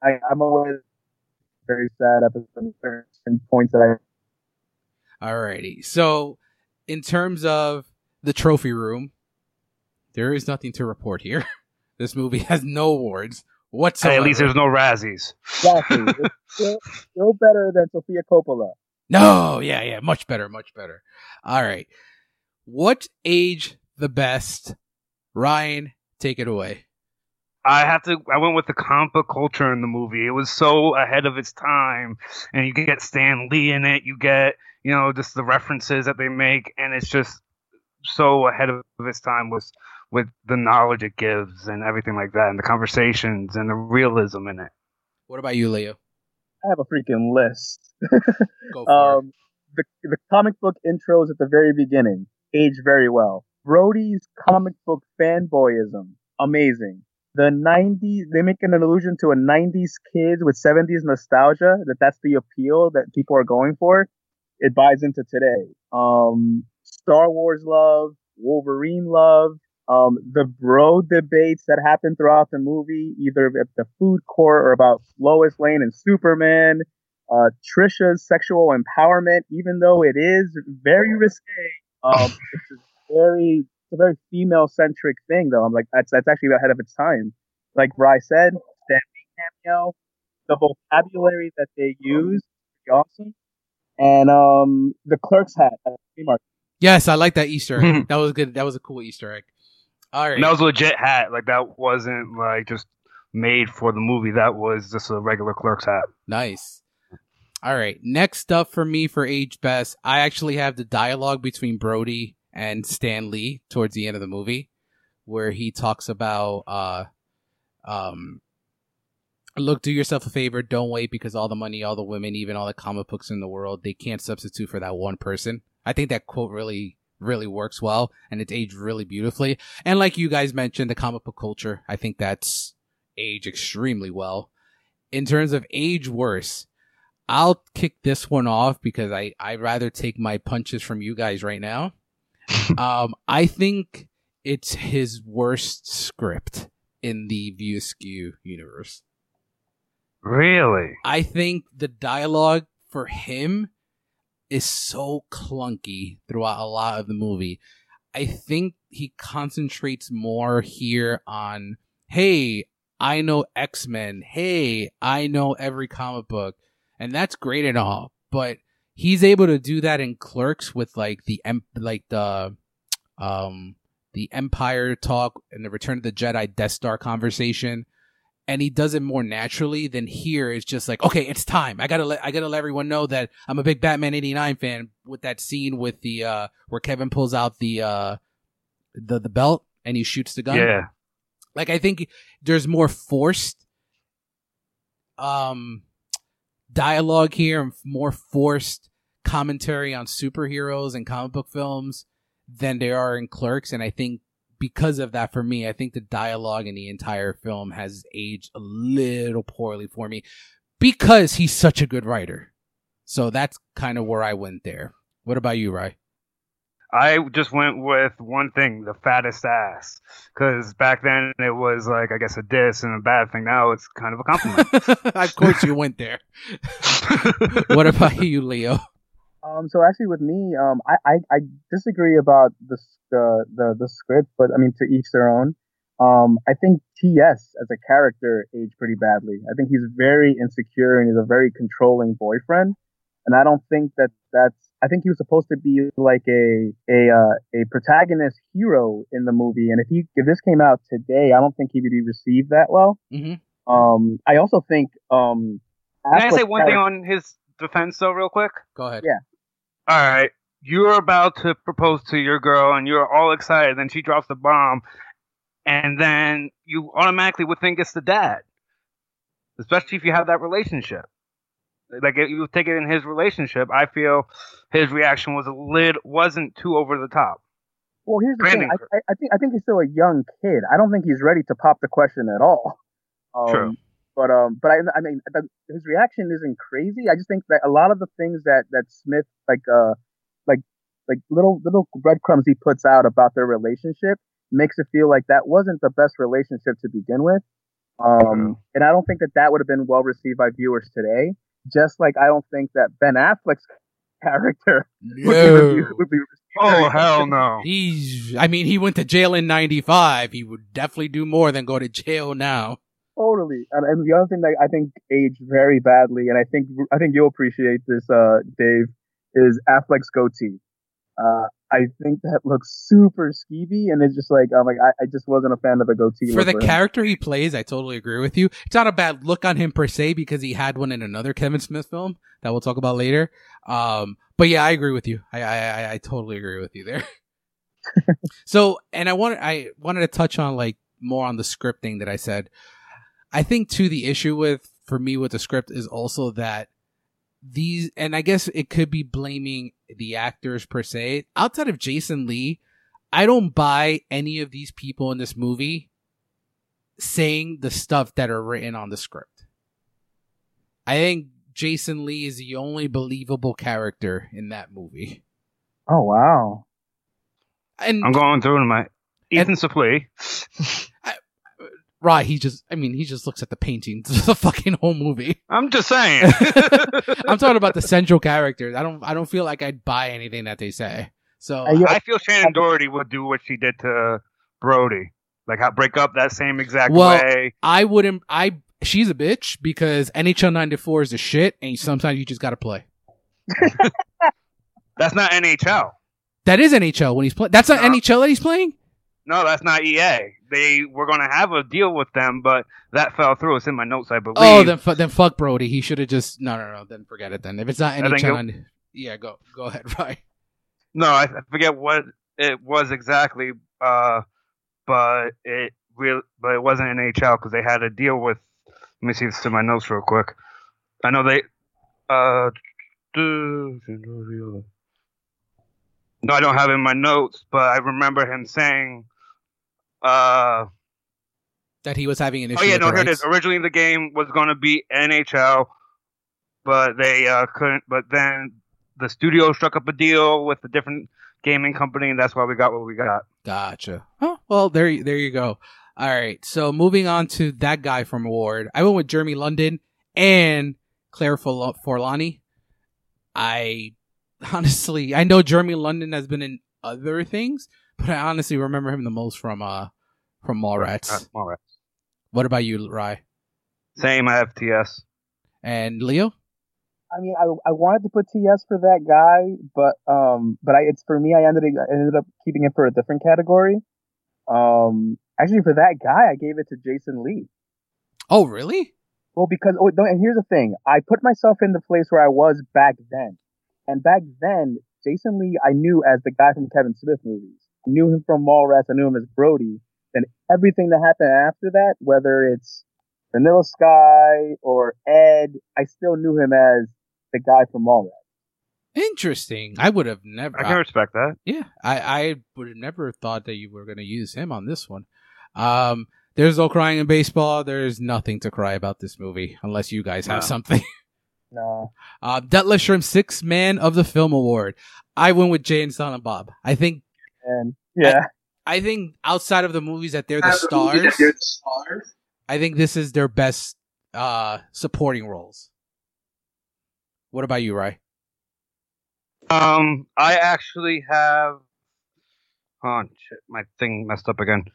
I, I'm always very sad at the certain points that I Alrighty. So, in terms of the trophy room, there is nothing to report here. This movie has no awards Hey, whatsoever. at least there's no Razzies. exactly it's still, still better than Sofia Coppola. No, yeah, yeah, much better, much better. All right. What age the best? Ryan, take it away. I have to. I went with the comic book culture in the movie. It was so ahead of its time, and you get Stan Lee in it. You get, you know, just the references that they make, and it's just so ahead of its time with with the knowledge it gives and everything like that, and the conversations and the realism in it. What about you, Leo? I have a freaking list. Go for it. um, the the comic book intros at the very beginning age very well. Brody's comic book fanboyism, amazing. The '90s, they make an allusion to a '90s kid with '70s nostalgia. That that's the appeal that people are going for. It buys into today. Um, Star Wars love, Wolverine love, um, the bro debates that happen throughout the movie, either at the food court or about Lois Lane and Superman, uh, Tricia's sexual empowerment, even though it is very risque, um, it's a very it's a very female centric thing though. I'm like that's that's actually ahead of its time. Like Bry said, Stan cameo, the vocabulary that they use, is pretty awesome, and um, the clerk's hat at the Kmart. Yes, I like that Easter egg. that was good. That was a cool Easter egg. All right. And that was a legit hat. Like that wasn't like just made for the movie. That was just a regular clerk's hat. Nice. All right. Next up for me for age best, I actually have the dialogue between Brody and Stan Lee towards the end of the movie, where he talks about, uh, um, look, do yourself a favor. Don't wait because all the money, all the women, even all the comic books in the world, they can't substitute for that one person. I think that quote really, really works well and it's aged really beautifully. And like you guys mentioned, the comic book culture, I think that's aged extremely well. In terms of age worse, I'll kick this one off because I I'd rather take my punches from you guys right now. um, I think it's his worst script in the View Askew universe. Really? I think the dialogue for him is so clunky throughout a lot of the movie. I think he concentrates more here on, hey, I know X Men. Hey, I know every comic book. And that's great and all, but he's able to do that in Clerks with like the like the um the Empire talk and the Return of the Jedi Death Star conversation and he does it more naturally than here it's just like okay it's time. I gotta let i gotta let everyone know that i'm a big batman 89 fan with that scene with the uh where kevin pulls out the uh the the belt and he shoots the gun. Yeah. like i think there's more forced um dialogue here and more forced commentary on superheroes and comic book films than there are in clerks. And i think because of that for me i think the dialogue in the entire film has aged a little poorly for me because he's such a good writer so that's kind of where i went there what about you Rye? I just went with one thing, the fattest ass. Because back then it was like, I guess, a diss and a bad thing. Now it's kind of a compliment. of course you went there what about you leo Um, so actually, with me, um, I, I, I disagree about the, the the the script, but I mean, to each their own. Um, I think T.S. as a character aged pretty badly. I think he's very insecure and he's a very controlling boyfriend. and I don't think that that's. I think he was supposed to be like a a uh, a protagonist hero in the movie, and if he if this came out today, I don't think he would be received that well. Mm-hmm. Um, I also think um. Can I say Affleck's one thing on his defense though, real quick? Go ahead. Yeah. All right, you're about to propose to your girl, and you're all excited. Then she drops the bomb, and then you automatically would think it's the dad, especially if you have that relationship. Like if you take it in his relationship, I feel his reaction was a lid wasn't too over the top. Well, here's the thing. I, I, I think I think he's still a young kid. I don't think he's ready to pop the question at all. Um, True. But um, but I, I mean, the, his reaction isn't crazy. I just think that a lot of the things that that Smith like uh like like little little breadcrumbs he puts out about their relationship makes it feel like that wasn't the best relationship to begin with. Um, and I don't think that that would have been well received by viewers today. Just like I don't think that Ben Affleck's character would be, No. reviewed- would be Oh hell no! He's, I mean, he went to jail in 95. He would definitely do more than go to jail now. Totally, and, and the other thing that I think aged very badly, and I think I think you'll appreciate this, uh, Dave, is Affleck's goatee. Uh, I think that looks super skeevy, and it's just like I'm like I, I just wasn't a fan of the goatee. For the him. character he plays, I totally agree with you. It's not a bad look on him per se because he had one in another Kevin Smith film that we'll talk about later. Um, but yeah, I agree with you. I, I, I, I totally agree with you there. so, and I wanted, I wanted to touch on like more on the scripting that I said. I think too, the issue with, for me with the script is also that these, and I guess it could be blaming the actors per se. Outside of Jason Lee, I don't buy any of these people in this movie saying the stuff that are written on the script. I think Jason Lee is the only believable character in that movie. Oh wow! And I'm going through my Ethan Suplee. Right, he just I mean, he just looks at the paintings the fucking whole movie. I'm just saying. I'm talking about the central characters. I don't I don't feel like I'd buy anything that they say. So yeah. I feel Shannen Doherty would do what she did to Brody, like how break up that same exact Well, way. I wouldn't I she's a bitch because NHL 94 is the shit and sometimes you just got to play. That's not NHL. That is NHL when he's playing. That's not No. NHL that he's playing? No, that's not EA. They were going to have a deal with them, but that fell through. It's in my notes, I believe. Oh, then fu- then fuck Brody. He should have just no no no. Then forget it. Then if it's not NHL, it- yeah, go go ahead. Right. no, I forget what it was exactly, uh, but it real, but it wasn't in NHL because they had a deal with. Let me see this in my notes real quick. I know they. Uh, no, I don't have it in my notes, but I remember him saying. Uh, That he was having an issue. Oh yeah, no, here it is. Originally, the game was going to be NHL, but they uh, couldn't. But then the studio struck up a deal with a different gaming company, and that's why we got what we got. Gotcha. Oh, well, there, you- there you go. All right. So moving on to that guy from Award, I went with Jeremy London and Claire Forl- Forlani. I honestly, I know Jeremy London has been in other things, but I honestly remember him the most from uh from Mallrats. Uh, all right. What about you, Rye Same FTS. and Leo? I mean, I, I wanted to put TS for that guy, but um, but I it's for me. I ended I ended up keeping it for a different category. Um, actually, for that guy, I gave it to Jason Lee. Oh, really? Well, because oh, no, and here's the thing: I put myself in the place where I was back then, and back then, Jason Lee I knew as the guy from Kevin Smith movies. I knew him from Mallrats. I knew him as Brody. Then everything that happened after that, whether it's Vanilla Sky or Ed, I still knew him as the guy from Mallrats. Interesting. I would have never. I can respect that. Yeah, I, I would have never thought that you were going to use him on this one. Um, there's no crying in baseball. There's nothing to cry about this movie unless you guys have No. something. No, Uh, Detlef Schrempf, Six Man of the Film Award. I went with Jay and Silent Bob. I think, and yeah, I think outside of the movies that they're the stars, I think this is their best uh supporting roles. What about you, Rye? Um, I actually have. Oh shit, my thing messed up again.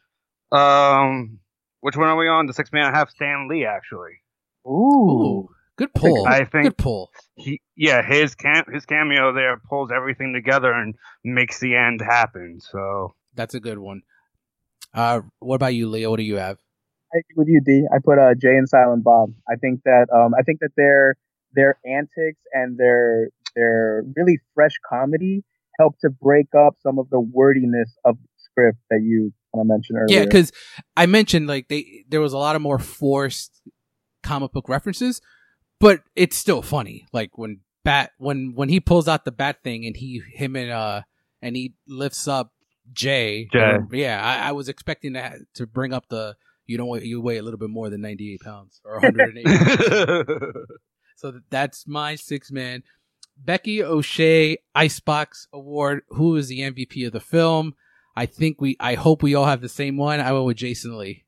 Um, which one are we on? The six man. I have Stan Lee actually. ooh, Good pull. I think Good pull. he, yeah, his cam- his cameo there pulls everything together and makes the end happen. So That's a good one. Uh, what about you, Leo? What do you have? I agree with you, D. I put uh, Jay and Silent Bob. I think that um, I think that their their antics and their their really fresh comedy help to break up some of the wordiness of the script that you kind of mentioned earlier. Yeah, because I mentioned like they there was a lot of more forced comic book references, but it's still funny. Like when Bat when when he pulls out the bat thing and he him and uh and he lifts up Jay. Jay. um, yeah, I, I was expecting that to bring up the you don't you weigh a little bit more than ninety eight pounds or one hundred and eight. So that's my six man. Becky O'Shea Icebox Award. Who is the MVP of the film? I think we. I hope we all have the same one. I went with Jason Lee.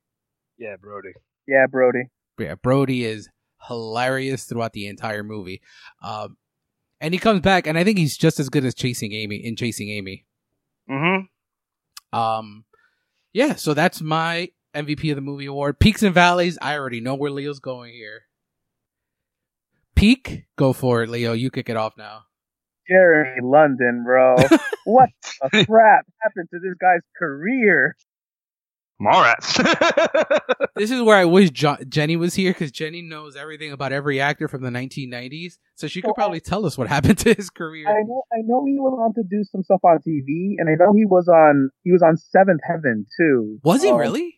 yeah, Brody. yeah, Brody. Yeah, Brody is hilarious throughout the entire movie, um, and he comes back, and I think he's just as good as Chasing Amy in Chasing Amy. Mm-hmm. Um, yeah. So that's my MVP of the movie award. Peaks and valleys. I already know where Leo's going here. Peak, go for it, Leo. You kick it off now. Jeremy London, bro. what the crap happened to this guy's career? Mallrats. This is where I wish jo- Jenny was here because Jenny knows everything about every actor from the 1990s, so she could Well, I- probably tell us what happened to his career. I know, I know he went on to do some stuff on TV, and I know he was on he was on Seventh Heaven too. Was he Um, really?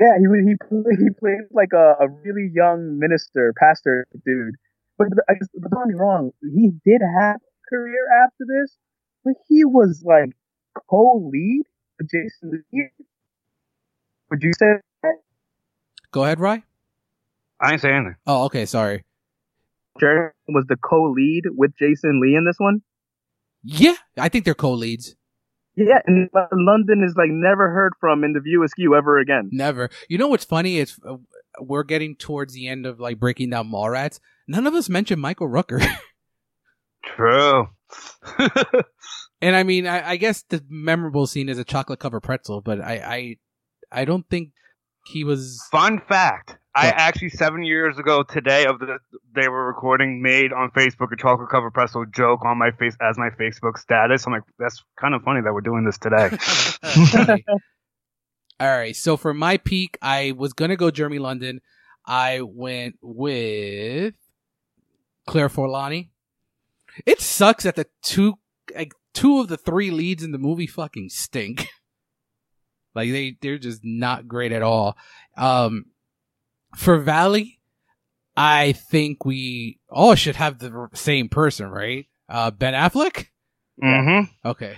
Yeah, he. He played, he played like a, a really young minister, pastor dude. But I just, but don't get me wrong, he did have a career after this, but he was like co-lead with Jason Lee. Would you say that? Go ahead, Rye. I ain't saying anything. Oh, okay. Sorry. Jeremy was the co-lead with Jason Lee in this one? Yeah, I think they're co-leads. Yeah, and London is like never heard from in the View Askew ever again. Never. You know what's funny is uh, we're getting towards the end of like breaking down Mallrats. None of us mentioned Michael Rooker. True. and I mean, I, I guess the memorable scene is a chocolate covered pretzel, but I, I, I don't think he was. Fun fact. I actually seven years ago today of the they were recording made on Facebook a chocolate covered pretzel joke on my face as my Facebook status. I'm like, that's kind of funny that we're doing this today. All right. So for my peak, I was gonna go Jeremy London. I went with Claire Forlani. It sucks that the two, like two of the three leads in the movie, fucking stink. like they, they're just not great at all. Um, for Valley, I think we all should have the same person, right? Uh, Ben Affleck. hmm Okay.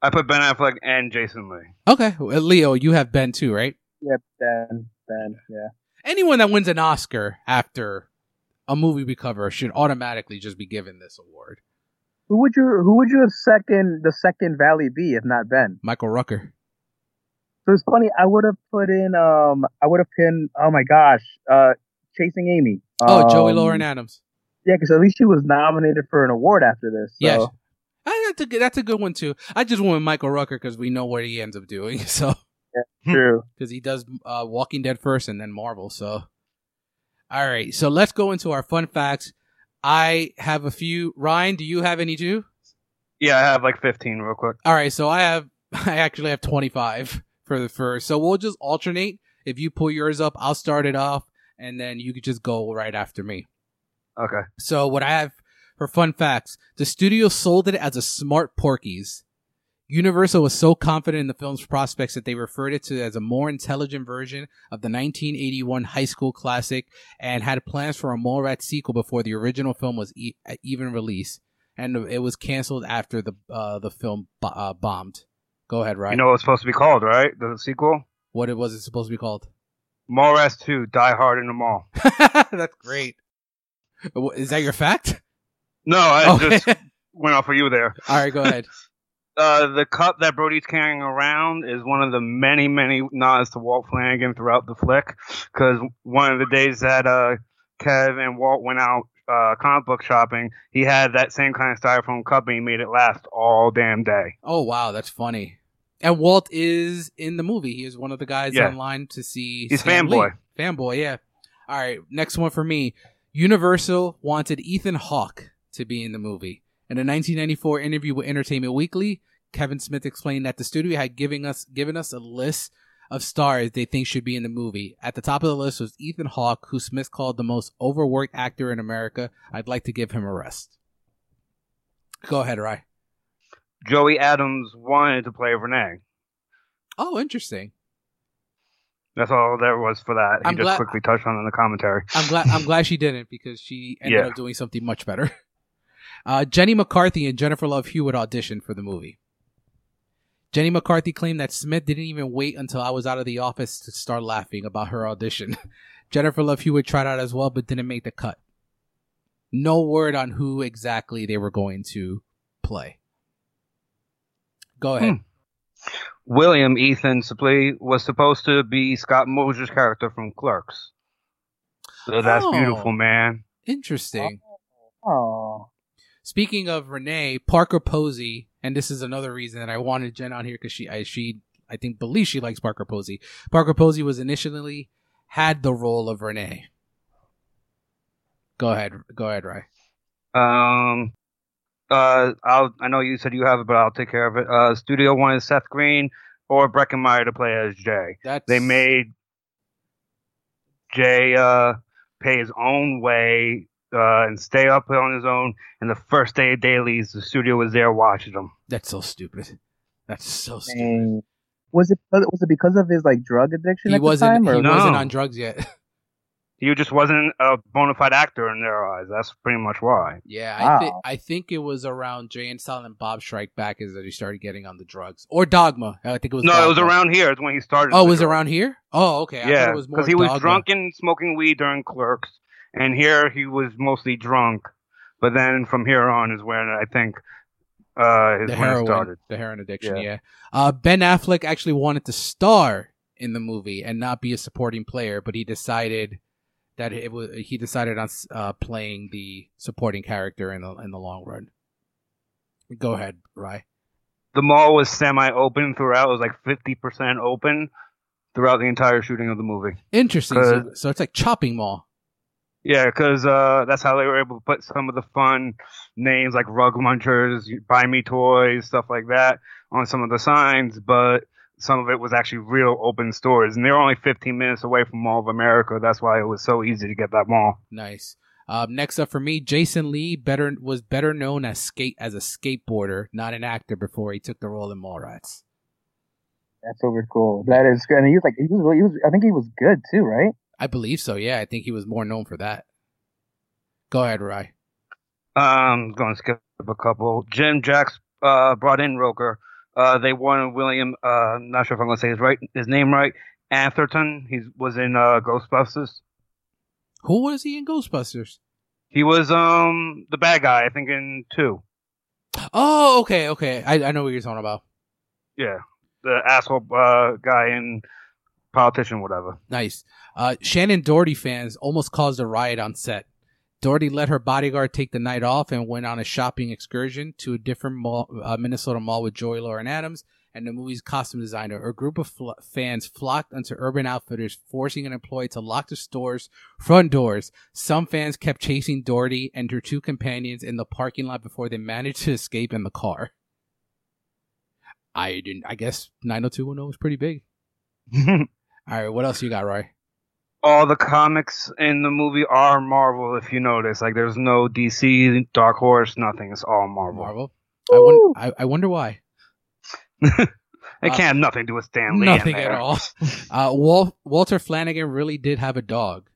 I put Ben Affleck and Jason Lee. Okay. Well, Leo, you have Ben too, right? Yep, Ben, Ben, yeah. anyone that wins an Oscar after a movie we cover should automatically just be given this award. Who would you who would you have second the second Valley be if not Ben? Michael Rooker. So it's funny. I would have put in um I would have pinned oh my gosh uh Chasing Amy. Oh, Joey Um, Lauren Adams. Yeah, because at least she was nominated for an award after this. So. Yes. Ah, that's a good. That's a good one too. I just went with Michael Rooker because we know what he ends up doing. So True. because he does uh, Walking Dead first and then Marvel. So all right. So let's go into our fun facts. I have a few. Ryan, do you have any too? Yeah, I have like 15 real quick. All right. So I have. I actually have twenty five for the first. So we'll just alternate. If you pull yours up, I'll start it off, and then you could just go right after me. Okay. So what I have for fun facts, the studio sold it as a smart Porky's. Universal was so confident in the film's prospects that they referred it to as a more intelligent version of the 1981 high school classic and had plans for a Mallrats sequel before the original film was e- even released. And it was canceled after the uh, the film bo- uh, bombed. Go ahead, Ryan. You know what it's supposed to be called, right? The sequel? what it was it supposed to be called? Mallrats 2, Die Hard in the Mall. That's great. Is that your fact? No, I Okay. just went off for you there. All right, go ahead. Uh, the cup that Brody's carrying around is one of the many, many nods to Walt Flanagan throughout the flick. Because one of the days that uh, Kev and Walt went out uh, comic book shopping, he had that same kind of styrofoam cup and he made it last all damn day. Oh wow, that's funny. And Walt is in the movie. He is one of the guys Yeah. online to see. He's Stan fanboy. Lee. Fanboy, yeah. All right, next one for me. Universal wanted Ethan Hawke to be in the movie. In a 1994 interview with Entertainment Weekly, Kevin Smith explained that the studio had given us given us a list of stars they think should be in the movie. At the top of the list was Ethan Hawke, who Smith called the most overworked actor in America. I'd like to give him a rest. Go ahead, Rye. Joey Adams wanted to play Renee. Oh, interesting. That's all there was for that. He I'm just glad- quickly touched on it in the commentary. I'm glad I'm glad she didn't because she ended Yeah. up doing something much better. Uh, Jenny McCarthy and Jennifer Love Hewitt auditioned for the movie. Jenny McCarthy claimed that Smith didn't even wait until I was out of the office to start laughing about her audition. Jennifer Love Hewitt tried out as well, but didn't make the cut. No word on who exactly they were going to play. Go ahead. William Ethan Suplee was supposed to be Scott Mosier's character from Clerks. So that's Oh. beautiful, man. Interesting. Oh, Speaking of Renee, Parker Posey, and this is another reason that I wanted Jen on here because she, I, she, I think, believes she likes Parker Posey. Parker Posey was initially had the role of Renee. Go ahead, go ahead, Rye. Um, uh, I'll, I know you said you have it, but I'll take care of it. Uh, studio wanted Seth Green or Breckin Meyer to play as Jay. That's They made Jay uh, pay his own way uh, and stay up on his own. And the first day of dailies, the studio was there watching him. that's so stupid. That's so stupid. dang. Was it was it because of his like drug addiction He at wasn't. the time? He No. wasn't on drugs yet. He just wasn't a bona fide actor in their eyes. That's pretty much why. yeah, I think I think it was around Jay and Silent Bob Strike Back is that he started getting on the drugs or Dogma. I think it was. No, it was around here. It's when he started. Oh, the was it drugs. around here? Oh, okay. I Yeah, it was more because he was Dogma. drunk and smoking weed during Clerks, and here he was mostly drunk. But then from here on is when I think uh, his the heroin, started. the heroin addiction. Yeah. Yeah. Uh, ben Affleck actually wanted to star in the movie and not be a supporting player, but he decided that it was he decided on uh, playing the supporting character in the in the long run. Go ahead, Rye. The mall was semi-open throughout. It was like fifty percent open throughout the entire shooting of the movie. Interesting. So, so it's like chopping mall. Yeah, because uh, that's how they were able to put some of the fun names like Rug Munchers, Buy Me Toys, stuff like that on some of the signs. But some of it was actually real open stores, and they were only 15 minutes away from Mall of America. That's why it was so easy to get that mall. Nice. Um, next up for me, Jason Lee better was better known as skate as a skateboarder, not an actor, before he took the role in Mallrats. That's super cool. That is good. And he was like, he was really, he was. I think he was good too, right? I believe so. Yeah, I think he was more known for that. Go ahead, Rye. Um, going to skip a couple. Jim Jacks uh, brought in Rooker. Uh, they wanted William. Uh, I'm not sure if I'm going to say his right his name right. Atherton. He was in uh, Ghostbusters. Who was he in Ghostbusters? He was um the bad guy. I think in two. Oh, okay, okay. I, I know what you're talking about. Yeah, the asshole uh, guy and politician, whatever. Nice. Uh, Shannen Doherty fans almost caused a riot on set. Doherty let her bodyguard take the night off and went on a shopping excursion to a different mall, uh, Minnesota mall with Joey Lauren Adams and the movie's costume designer. A group of fl- fans flocked onto Urban Outfitters, forcing an employee to lock the store's front doors. Some fans kept chasing Doherty and her two companions in the parking lot before they managed to escape in the car. I didn't. I guess 90210 was pretty big. All right, what else you got, Roy? All the comics in the movie are Marvel. If you notice, like there's no DC, Dark Horse, nothing. It's all Marvel. Marvel. I wonder. I, I wonder why. It Uh, can't have nothing to do with Stan Lee. in Nothing at all. Uh, Wal- Walter Flanagan really did have a dog.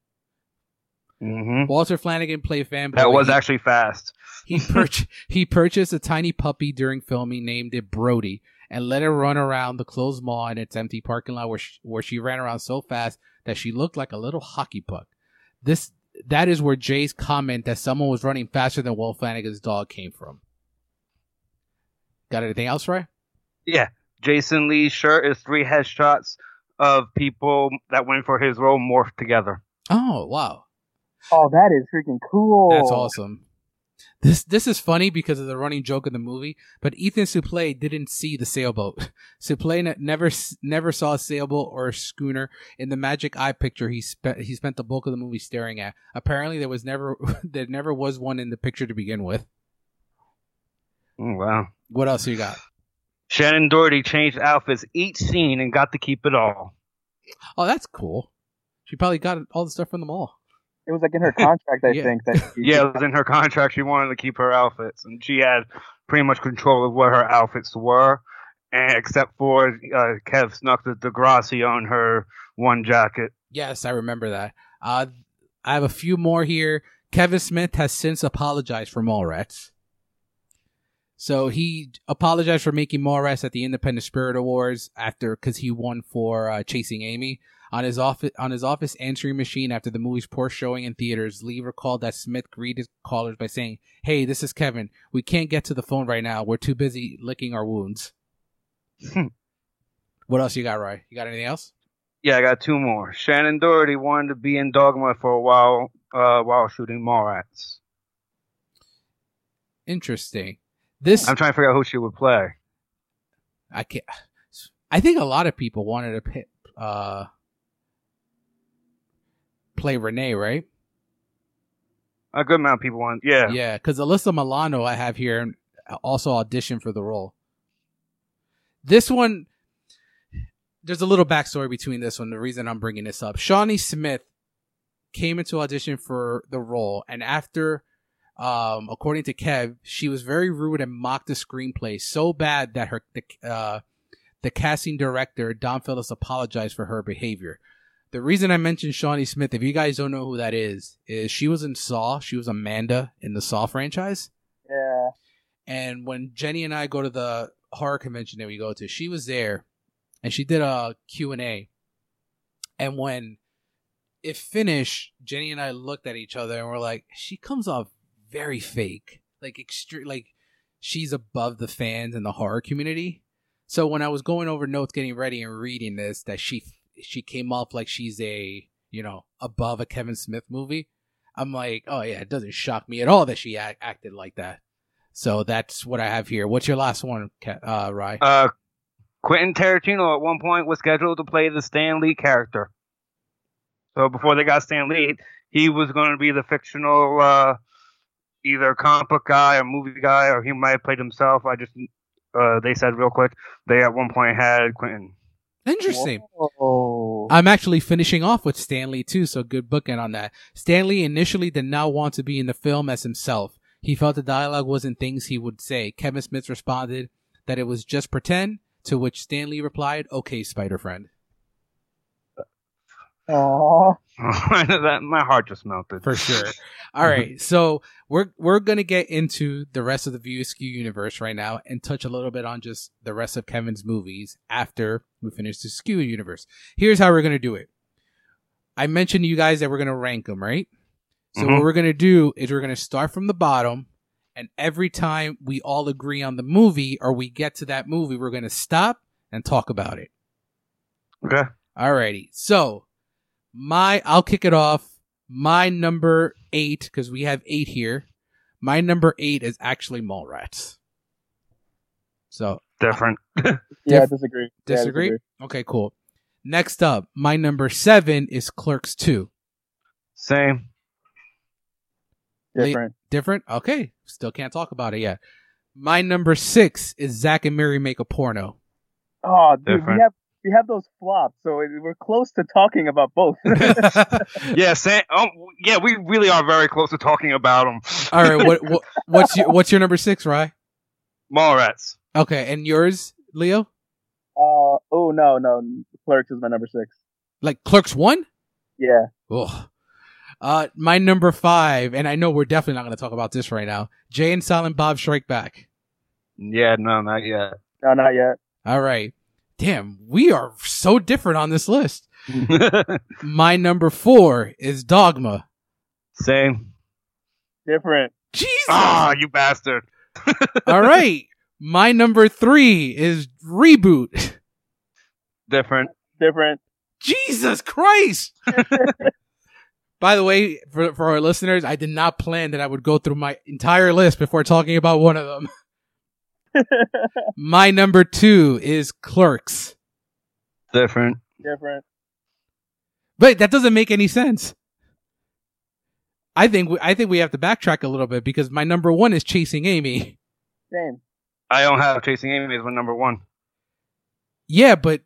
Mhm. Walter Flanagan played fanboy. That was he, actually fast. he, purch- he purchased a tiny puppy during filming, named it Brody, and let it run around the closed mall in its empty parking lot, where she, where she ran around so fast that she looked like a little hockey puck. This that is where Jay's comment that someone was running faster than Walt Flanagan's dog came from. Got anything else, Ray? Yeah, Jason Lee's shirt is three headshots of people that went for his role morphed together. Oh wow, Oh, that is freaking cool. that's awesome. This this is funny because of the running joke of the movie, but Ethan Suplee didn't see the sailboat. Suplee ne- never never saw a sailboat or a schooner in the magic eye picture he spent he spent the bulk of the movie staring at. Apparently there was never there never was one in the picture to begin with. Oh, wow. What else you got? Shannen Doherty changed outfits each scene and got to keep it all. Oh, that's cool. She probably got all the stuff from the mall. It was like in her contract, I Yeah. think. That she- Yeah, it was in her contract. She wanted to keep her outfits, and she had pretty much control of what her outfits were, and except for uh, Kev snuck the Degrassi on her one jacket. Yes, I remember that. Uh, I have a few more here. Kevin Smith has since apologized for Mallrats. So he apologized for making Mallrats at the Independent Spirit Awards after because he won for uh, Chasing Amy on his office on his office answering machine after the movie's poor showing in theaters. Lee recalled that Smith greeted callers by saying, "Hey, this is Kevin. We can't get to the phone right now. We're too busy licking our wounds." what else you got, Roy? You got anything else? Yeah, I got two more. Shannen Doherty wanted to be in Dogma for a while uh, while shooting Mallrats. Interesting. This I'm trying to figure out who she would play. I can't. I think a lot of people wanted to pit, uh, play Renee, right? A good amount of people want. Yeah. Yeah, because Alyssa Milano I have here also auditioned for the role. This one, there's a little backstory between this one. The reason I'm bringing this up, Shawnee Smith came into audition for the role, and after, um, according to Kev, she was very rude and mocked the screenplay so bad that her the uh, the casting director Don Phillips apologized for her behavior. The reason I mentioned Shawnee Smith, if you guys don't know who that is, is she was in Saw. She was Amanda in the Saw franchise. yeah. And when Jenny and I go to the horror convention that we go to, she was there and she did a Q&A. And when it finished, Jenny and I looked at each other and we're like, she comes off very fake. Like extreme like she's above the fans and the horror community. So when I was going over notes getting ready and reading this that she she came off like she's a, you know, above a Kevin Smith movie, I'm like, oh yeah, it doesn't shock me at all that she act, acted like that. So that's what I have here. What's your last one, Ca- uh, Rye? Uh, Quentin Tarantino at one point was scheduled to play the Stan Lee character. So before they got Stan Lee, he was going to be the fictional, uh, either comic book guy or movie guy, or he might have played himself. I just, uh, they said real quick, they at one point had Quentin. Interesting. Whoa. I'm actually finishing off with Stan Lee too, so good bookend on that. Stan Lee initially did not want to be in the film as himself. He felt the dialogue wasn't things he would say. Kevin Smith responded that it was just pretend, to which Stan Lee replied, "Okay, Spider Friend." Aw. that my heart just melted. For sure. All right, so we're we're gonna get into the rest of the View Askew universe right now and touch a little bit on just the rest of Kevin's movies after we finish the Skew universe. Here's how we're gonna do it. I mentioned to you guys that we're gonna rank them, right? So what Mhm. we're gonna do is we're gonna start from the bottom, and every time we all agree on the movie or we get to that movie, we're gonna stop and talk about it. Okay. Alrighty. So my I'll kick it off. My number eight, because we have eight here. My number eight is actually Mallrats. So Different. Yeah, Diff- disagree. Yeah, disagree? Okay, cool. Next up, my number seven is Clerks Two. Same. Different. Different? Okay. Still can't talk about it yet. My number six is Zack and Miri Make a Porno. Oh, dude, Different. we have we have those flops, so we're close to talking about both. Yeah, same. Oh, yeah, we really are very close to talking about them. All right, what, what what's your what's your number six, Rye? Mallrats. Okay, and yours, Leo? uh, oh no, no, Clerks is my number six. Like Clerks one? Yeah. Ugh. Uh, my number five, and I know we're definitely not going to talk about this right now. Jay and Silent Bob Strike Back. Yeah, no, not yet. No, not yet. All right. Damn, we are so different on this list. My number four is Dogma. Same. Different. Jesus. Ah, you bastard. All right. My number three is Reboot. Different. Different. Jesus Christ. By the way, for for our listeners, I did not plan that I would go through my entire list before talking about one of them. My number two is Clerks. Different. Different. But that doesn't make any sense. I think we, I think we have to backtrack a little bit because my number one is Chasing Amy. Same. I don't have Chasing Amy as my number one. Yeah, but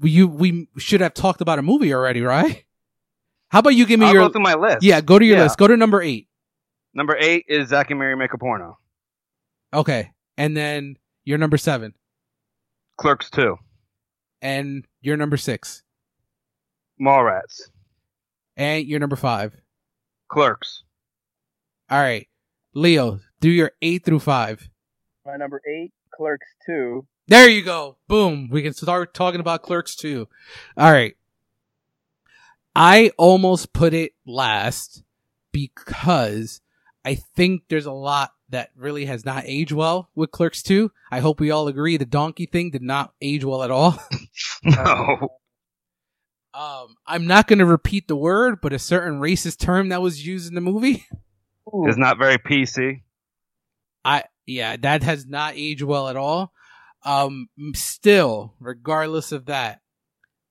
we, you we should have talked about a movie already, right? How about you give me I'll your go through my list. yeah? Go to your Yeah. list. Go to number eight. Number eight is Zack and Miri Make a Porno. Okay, and then you're number seven, Clerks 2. and you're number six, Mallrats. and you're number five. Clerks. All right, Leo, do your eight through five. My number eight, Clerks two. There you go. Boom. We can start talking about Clerks too. All right. I almost put it last because I think there's a lot that really has not aged well with Clerks 2. I hope we all agree the donkey thing did not age well at all. No. Um, I'm not going to repeat the word, but a certain racist term that was used in the movie. is not very PC. I yeah, that has not aged well at all. Um, still, regardless of that,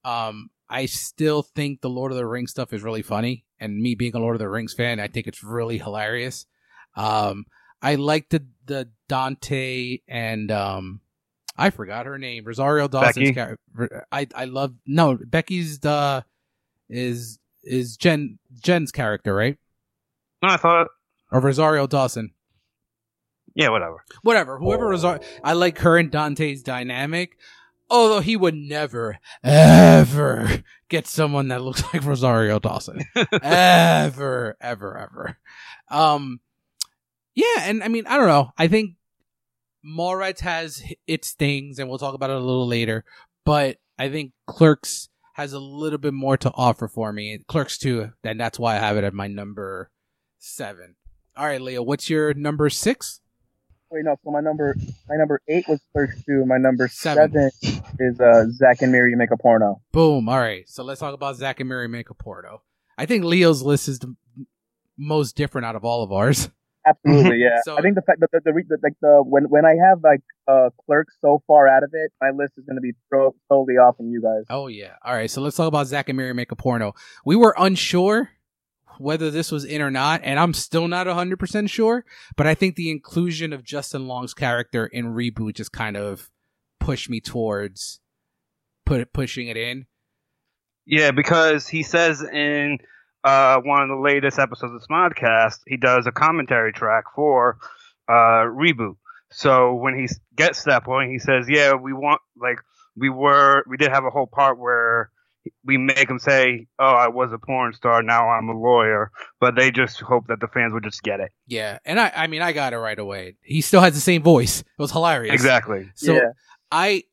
um, I still think the Lord of the Rings stuff is really funny, and me being a Lord of the Rings fan, I think it's really hilarious. Um, I like the the Dante and um, I forgot her name, Rosario Dawson's character. I I love no Becky's the is is Jen Jen's character right No, I thought, or Rosario Dawson yeah, whatever. whatever, whoever Rosario, I like her and Dante's dynamic. Although he would never, ever get someone that looks like Rosario Dawson. ever, ever, ever. Um, yeah, and I mean, I don't know. I think Mallrats has its things, and we'll talk about it a little later. But I think Clerks has a little bit more to offer for me. Clerks too, and that's why I have it at my number seven. All right, Leo, what's your number six? Wait, no. So my number, my number eight was Clerks two. My number Seven. seven, is uh, Zack and Miri Make a Porno. Boom. All right. So let's talk about Zack and Miri make a porno. I think Leo's list is the most different out of all of ours. Absolutely, yeah. So- I think the fact that the, the, re- the like the when when I have like uh Clerks so far out of it, my list is going to be throw, totally off from you guys. Oh yeah. All right. So let's talk about Zack and Miri make a porno. We were unsure whether this was in or not, and I'm still not 100% sure, but I think the inclusion of Justin Long's character in reboot just kind of pushed me towards put it pushing it in. Yeah, because he says in uh, one of the latest episodes of Smodcast, he does a commentary track for uh, Reboot. So when he gets to that point, he says, "Yeah, we want like we were we did have a whole part where we make him say, "Oh, I was a porn star, now I'm a lawyer," but they just hope that the fans would just get it. Yeah. And I I mean I got it right away. He still has the same voice. It was hilarious. Exactly. So Yeah. I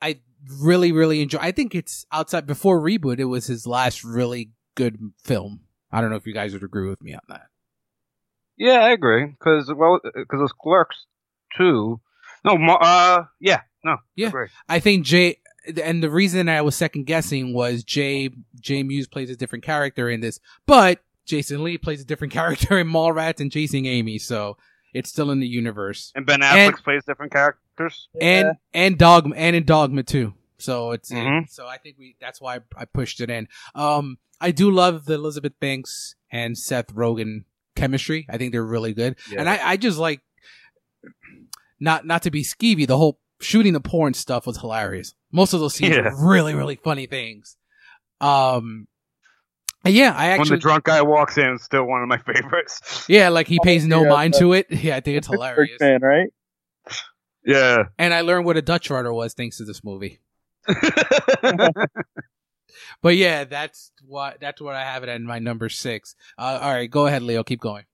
I really really enjoy. I think it's outside before reboot. It was his last really good film. I don't know if you guys would agree with me on that. Yeah, I agree. Because well, because those clerks too. No, uh, yeah, no, Yeah. I agree. I think Jay and the reason I was second guessing was Jay Jay Mewes plays a different character in this, but Jason Lee plays a different character in Mallrats and Chasing Amy, so it's still in the universe. And Ben And- Affleck plays different characters. And and Dogma and in Dogma too. So it's Mhm. so I think we that's why I pushed it in. Um I do love the Elizabeth Banks and Seth Rogen chemistry. I think they're really good. Yeah. And I, I just like not not to be skeevy, the whole shooting the porn stuff was hilarious. Most of those scenes Yeah. were really, really funny things. Um yeah, I actually when the drunk guy walks in, it's still one of my favorites. Yeah, like he pays no yeah, mind to it. Yeah, I think it's hilarious. fan, right? Yeah. And I learned what a Dutch rudder was thanks to this movie. But yeah, that's what that's what I have it at my number six. Uh, all right, go ahead, Leo. Keep going.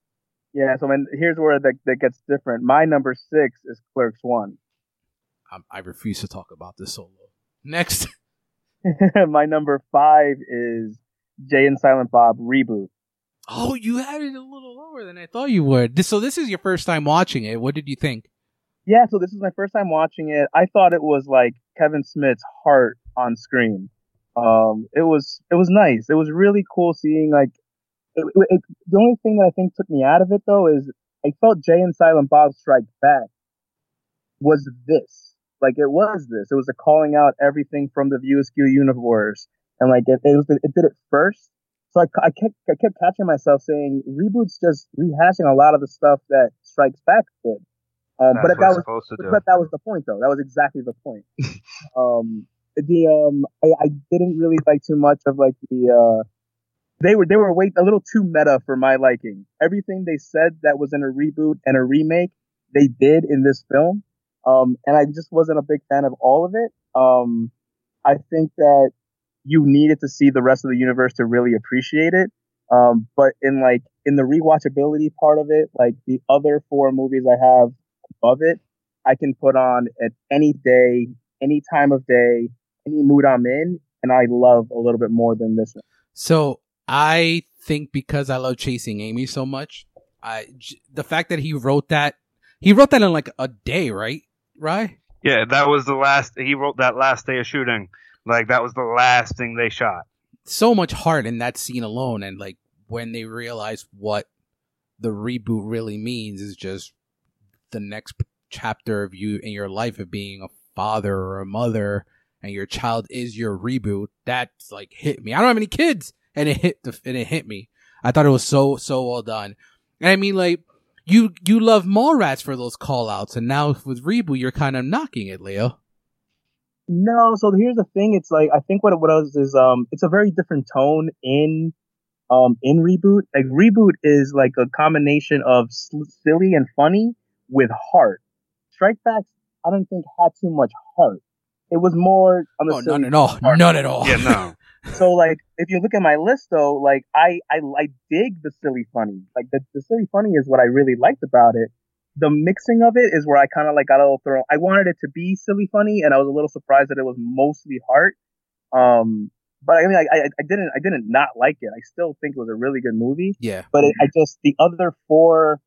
Yeah. So when, here's where that, that gets different. My number six is Clerks one. Um, I refuse to talk about this solo. Next, my number five is Jay and Silent Bob reboot. oh, you had it a little lower than I thought you would. So this is your first time watching it. What did you think? Yeah, so this is my first time watching it. I thought it was like Kevin Smith's heart on screen. Um, it was it was nice. It was really cool seeing like it, it, the only thing that I think took me out of it though is I felt Jay and Silent Bob Strike Back was this. Like it was this. It was a calling out everything from the Askew universe, and like it, it was it did it first. So I, I kept I kept catching myself saying reboots just rehashing a lot of the stuff that Strikes Back did. Um, but that was but that was the point though. That was exactly the point. um, the um I, I didn't really like too much of like the uh they were they were way a little too meta for my liking. Everything they said that was in a reboot and a remake, they did in this film. Um, and I just wasn't a big fan of all of it. Um, I think that you needed to see the rest of the universe to really appreciate it. Um, but in like in the rewatchability part of it, like the other four movies I have above it, I can put on at any day, any time of day, any mood I'm in, and I love a little bit more than this one. So I think because I love chasing Amy so much, I the fact that he wrote that he wrote that in like a day, right? Right? Yeah, that was the last. He wrote that last day of shooting. Like that was the last thing they shot. So much heart in that scene alone, and like when they realize what the reboot really means is just the next chapter of you in your life of being a father or a mother and your child is your reboot that's like hit me. I don't have any kids and it hit the, and it hit me. I thought it was so so well done. And i mean like you you love Mallrats for those call outs and now with reboot you're kind of knocking it leo. No so here's the thing it's like i think what it was is um it's a very different tone in um in reboot. Like reboot is like a combination of silly and funny with heart strike backs i don't think had too much heart it was more on the oh, none at all part. none at all yeah no so like if you look at my list though like i i, I dig the silly funny like the, the silly funny is what i really liked about it the mixing of it is where i kind of like got a little thrown i wanted it to be silly funny and i was a little surprised that it was mostly heart um but I mean, I, I, I didn't, I didn't not like it. I still think it was a really good movie. Yeah. But it, I just the other four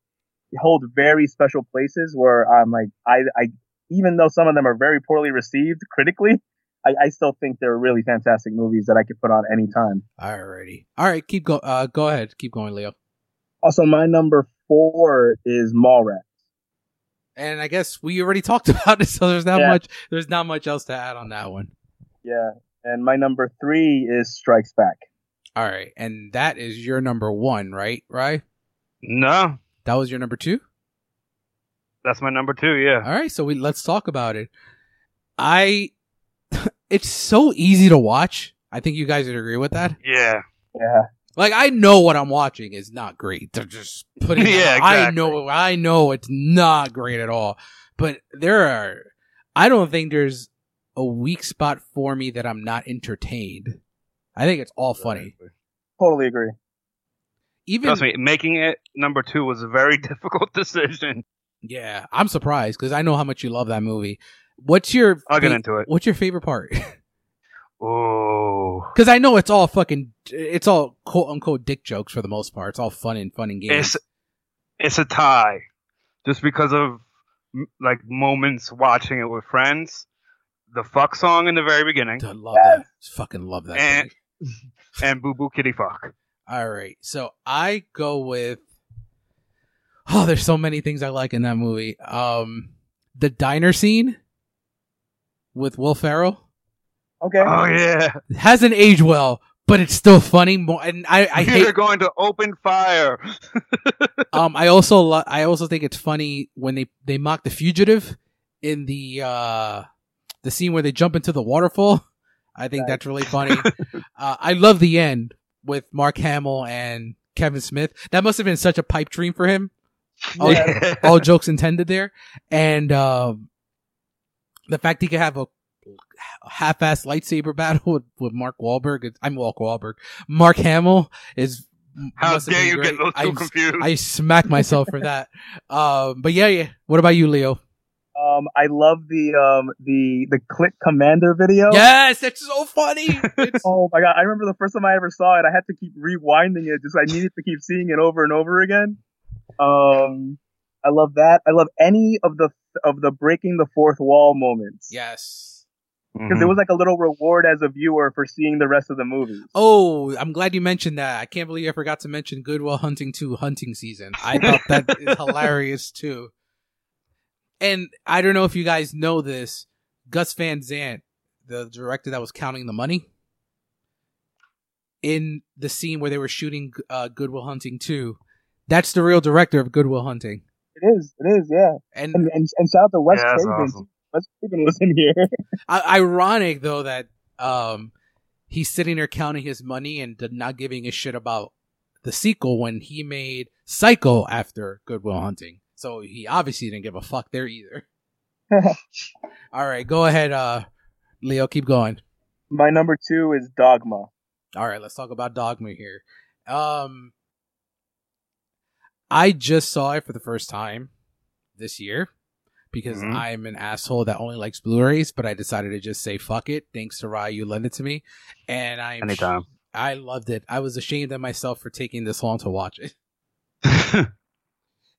hold very special places where I'm like, I, I, even though some of them are very poorly received critically, I, I still think they're really fantastic movies that I could put on anytime. Alrighty. All right, keep go. Uh, go ahead. Keep going, Leo. Also, my number four is Mallrats. And I guess we already talked about it, so there's not yeah. much. There's not much else to add on that one. Yeah, and my number three is Strikes Back. All right, and that is your number one, right? Right? No, that was your number two. That's my number two. Yeah. All right, so we let's talk about it. I, it's so easy to watch. I think you guys would agree with that. Yeah. Yeah. Like I know what I'm watching is not great. They're just putting. yeah, exactly. I know. I know it's not great at all. But there are. I don't think there's a weak spot for me that I'm not entertained. I think it's all funny. Totally agree. Even trust me, making it number two was a very difficult decision. Yeah, I'm surprised because I know how much you love that movie. What's your? I'll get into it. What's your favorite part? oh, because I know it's all fucking, it's all quote unquote dick jokes for the most part. It's all fun and fun and games. It's, it's a tie, just because of like moments watching it with friends. The fuck song in the very beginning. I love that. Fucking love that. And, and Boo Boo Kitty Fuck. All right. So I go with Oh, there's so many things I like in that movie. Um the diner scene with Will Ferrell. Okay. Oh yeah. It hasn't aged well, but it's still funny. More, and I, I hate they're going to open fire. um, I also lo- I also think it's funny when they they mock the fugitive in the uh the scene where they jump into the waterfall. I think right. that's really funny. uh, I love the end with Mark Hamill and Kevin Smith. That must have been such a pipe dream for him. All, yeah. all jokes intended there. And, um, the fact he could have a half-ass lightsaber battle with, with Mark Wahlberg. I'm Mark Wahlberg. Mark Hamill is. How dare you great. get those two I, confused? I smack myself for that. Um, but yeah, yeah. What about you, Leo? Um, I love the um the the Clit Commander video. Yes, it's so funny. It's... oh my god, I remember the first time I ever saw it. I had to keep rewinding it. Just I needed to keep seeing it over and over again. Um, I love that. I love any of the of the breaking the fourth wall moments. Yes. because Mhm. it was like a little reward as a viewer for seeing the rest of the movie. Oh, I'm glad you mentioned that. I can't believe I forgot to mention Good Will Hunting 2 hunting season. I thought that is hilarious too. And I don't know if you guys know this, Gus Van Sant, the director that was counting the money, in the scene where they were shooting uh, Good Will Hunting 2, that's the real director of Good Will Hunting. It is, it is, yeah. And And and, and shout out to Wes Yeah, that's Craven. awesome. Wes Craven was in here. I- ironic though that um he's sitting there counting his money and not giving a shit about the sequel when he made Psycho after Good Will Hunting. So he obviously didn't give a fuck there either. All right, go ahead, uh, Leo. Keep going. My number two is Dogma. All right, let's talk about Dogma here. Um, I just saw it for the first time this year because Mhm. I'm an asshole that only likes Blu-rays, but I decided to just say fuck it. Thanks to Rye, you lent it to me, and I Anytime. I loved it. I was ashamed of myself for taking this long to watch it.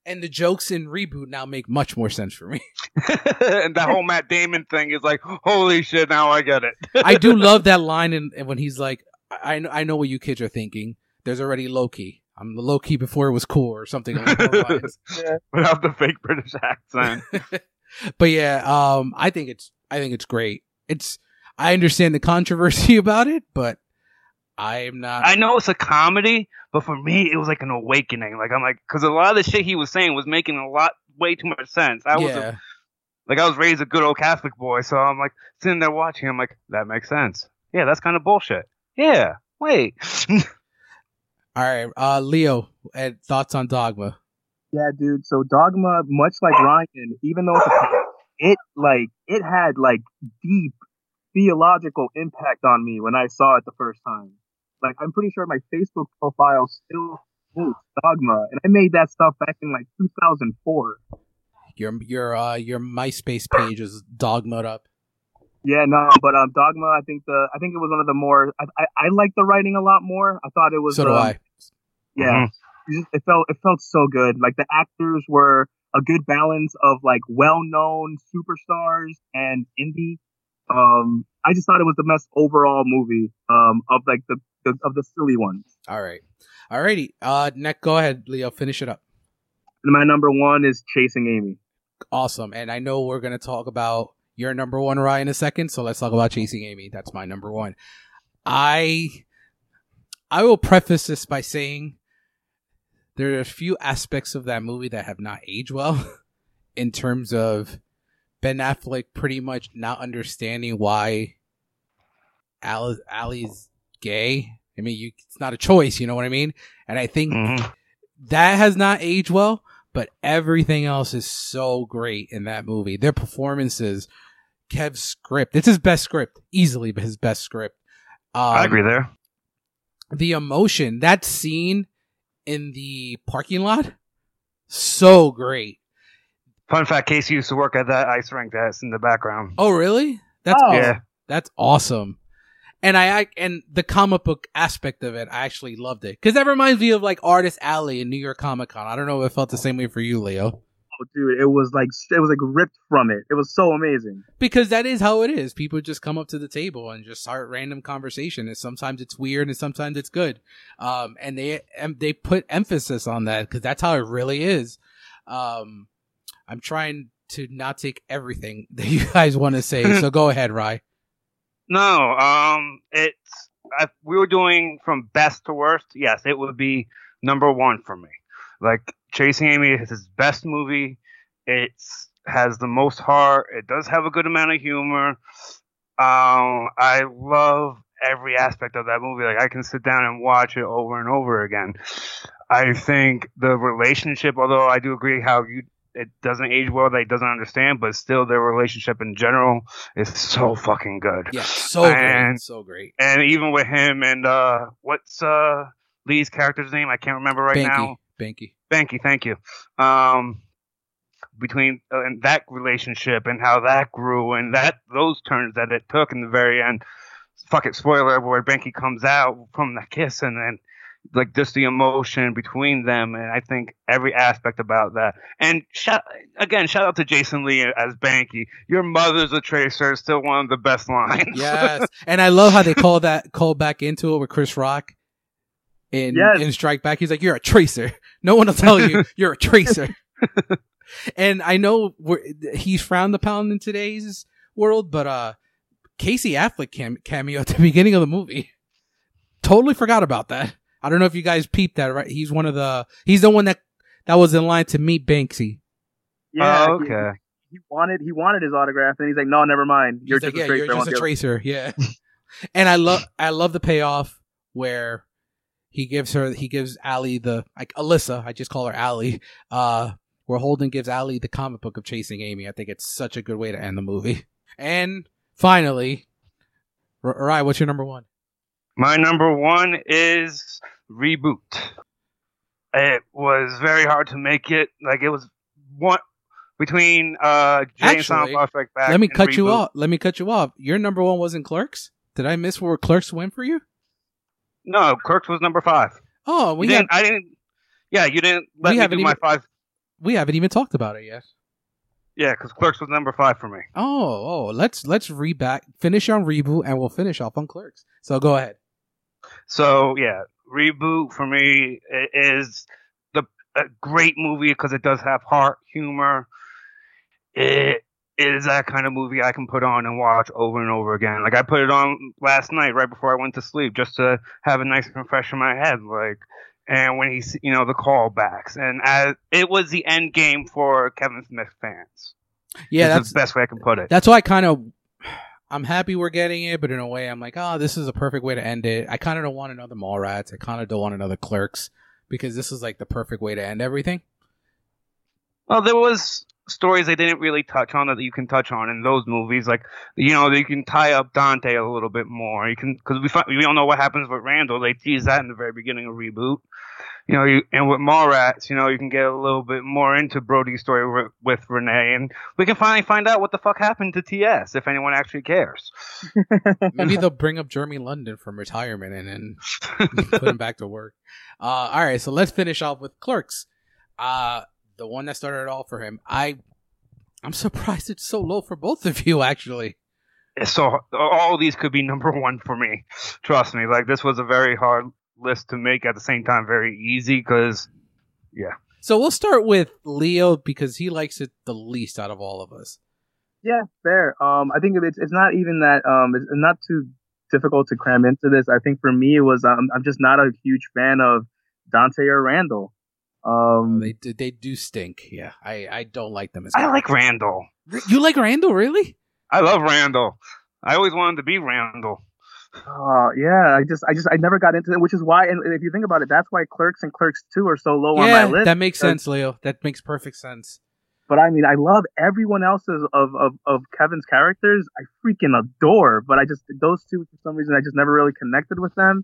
And the jokes in reboot now make much more sense for me. and that whole Matt Damon thing is like, holy shit, now I get it. I do love that line and when he's like, I, I know- what you kids are thinking. There's already Loki. I'm the Loki before it was cool or something lines. Yeah. Without the fake British accent. but yeah, um, I think it's I think it's great. It's I understand the controversy about it, but I'm not. I know it's a comedy, but for me, it was like an awakening. Like I'm like, because a lot of the shit he was saying was making a lot, way too much sense. I was yeah, a, like, I was raised a good old Catholic boy, so I'm like sitting there watching. I'm like, that makes sense. Yeah, that's kind of bullshit. Yeah, wait. all right. Uh, Leo, uh, thoughts on Dogma? Yeah, dude. So Dogma, much like Ryan, even though it's a, it like it had like deep theological impact on me when I saw it the first time. Like I'm pretty sure my Facebook profile still quotes Dogma, and I made that stuff back in like 2004. Your your uh your MySpace page is dogma'd up. Yeah, no, but um, Dogma, I think the I think it was one of the more I I, I like the writing a lot more. I thought it was So do um, I. Yeah, Mhm. it it felt it felt so good. Like the actors were a good balance of like well-known superstars and indie. Um, I just thought it was the best overall movie. Um, of like the, the of the silly ones. All right. Alrighty. Uh, Nick, go ahead, Leo. Finish it up. And my number one is Chasing Amy. Awesome. And I know we're gonna talk about your number one, Ryan, in a second. So let's talk about Chasing Amy. That's my number one. I I will preface this by saying there are a few aspects of that movie that have not aged well in terms of Ben Affleck pretty much not understanding why Al- Allie's gay. I mean, you, it's not a choice, you know what I mean? And I think Mhm. that has not aged well, but everything else is so great in that movie. Their performances, Kev's script, it's his best script, easily but his best script. Um, I agree there. The emotion, that scene in the parking lot, so great. Fun fact: Casey used to work at that ice rink that's in the background. Oh, really? That's Oh. awesome. Yeah. That's awesome. And I, and the comic book aspect of it, I actually loved it because that reminds me of like Artist Alley in New York Comic Con. I don't know if it felt the same way for you, Leo. Oh, dude, it was like it was like ripped from it. It was so amazing. because that is how it is. People just come up to the table and just start random conversation, and sometimes it's weird and sometimes it's good. Um, and they and they put emphasis on that because that's how it really is. Um, I'm trying to not take everything that you guys want to say, so go ahead, Rye. No, um, it's if we were doing from best to worst. Yes, it would be number one for me. Like Chasing Amy is his best movie. It's has the most heart. It does have a good amount of humor. Um, I love every aspect of that movie. Like I can sit down and watch it over and over again. I think the relationship, although I do agree how you it doesn't age well, that he doesn't understand, but still their relationship in general is so fucking good. Yeah, so great, And- so great. And even with him and uh what's uh Lee's character's name? I can't remember right Banky, now. Banky. Thank you, thank you. Um, between uh, and that relationship and how that grew and that those turns that it took in the very end. Fuck it, spoiler where Banky comes out from the kiss and then like just the emotion between them, and I think every aspect about that. And shout, again, shout out to Jason Lee as Banky. Your mother's a tracer is still one of the best lines. yes, and I love how they call that call back into it with Chris Rock. In, Yes. in Strike Back, he's like, "You're a tracer. No one will tell you you're a tracer." and I know we're, he's frowned upon in today's world, but uh, Casey Affleck cam- cameo at the beginning of the movie. Totally forgot about that. I don't know if you guys peeped that. Right? He's one of the. He's the one that that was in line to meet Banky. Yeah, oh, okay. He, wanted he wanted his autograph, and he's like, "No, never mind. You're He's just like, a yeah, tracer. you're just a tracer. Yeah. and I love, I love the payoff where he gives her, he gives Allie the, like Alyssa, I just call her Allie, uh, where Holden gives Allie the comic book of Chasing Amy. I think it's such a good way to end the movie. And finally, R- Ryan, what's your number one? My number one is reboot. It was very hard to make it. Like it was one between uh Jay Actually, Back. Let me and cut you off. Let me cut you off. Your number one wasn't Clerks? Did I miss where Clerks went for you? No, Clerks was number five. Oh, We didn't. I didn't. Yeah, you didn't let We me haven't do my even- five. we haven't even talked about it yet. Yeah, because Clerks was number five for me. Oh, oh, let's let's re back finish on reboot and we'll finish off on Clerks. So go ahead. So yeah, reboot for me is the a great movie because it does have heart, humor. It is that kind of movie I can put on and watch over and over again. Like I put it on last night right before I went to sleep just to have a nice and fresh in my head. Like, and when he's you know the callbacks and as it was the end game for Kevin Smith fans. Yeah, that's the best way I can put it. that's why I kind of I'm happy we're getting it, but in a way I'm like, oh, this is a perfect way to end it. I kind of don't want another Mallrats. I kind of don't want another Clerks because this is like the perfect way to end everything. Well, there was stories they didn't really touch on that you can touch on in those movies. Like, you know, you can tie up Dante a little bit more. You can because we fi- we don't know what happens with Randall. They tease that in the very beginning of reboot. You know, you, and with Mallrats, you know, you can get a little bit more into Brodie's story with, with Renee, and we can finally find out what the fuck happened to TS if anyone actually cares. Maybe they'll bring up Jeremy London from retirement and then put him back to work. Uh, all right, so let's finish off with Clerks. Uh, the one that started it all for him. I, I'm surprised it's so low for both of you. Actually, so all these could be number one for me. Trust me. Like this was a very hard list to make at the same time very easy because yeah. so we'll start with Leo because he likes it the least out of all of us. Yeah, fair. Um, I think it's it's not even that. Um, it's not too difficult to cram into this. I think for me it was. Um, I'm just not a huge fan of Dante or Randall. Um, they do- they do stink. Yeah, I I don't like them as. Much. I like Randall. You like Randall, really? I love Randall. I always wanted to be Randall. Uh, yeah, I just I just I never got into it, which is why. And if you think about it, that's why Clerks and Clerks Two are so low on my list. that makes sense, Leo. That makes perfect sense. But I mean, I love everyone else's of, of, of Kevin's characters. I freaking adore. But I just those two for some reason I just never really connected with them.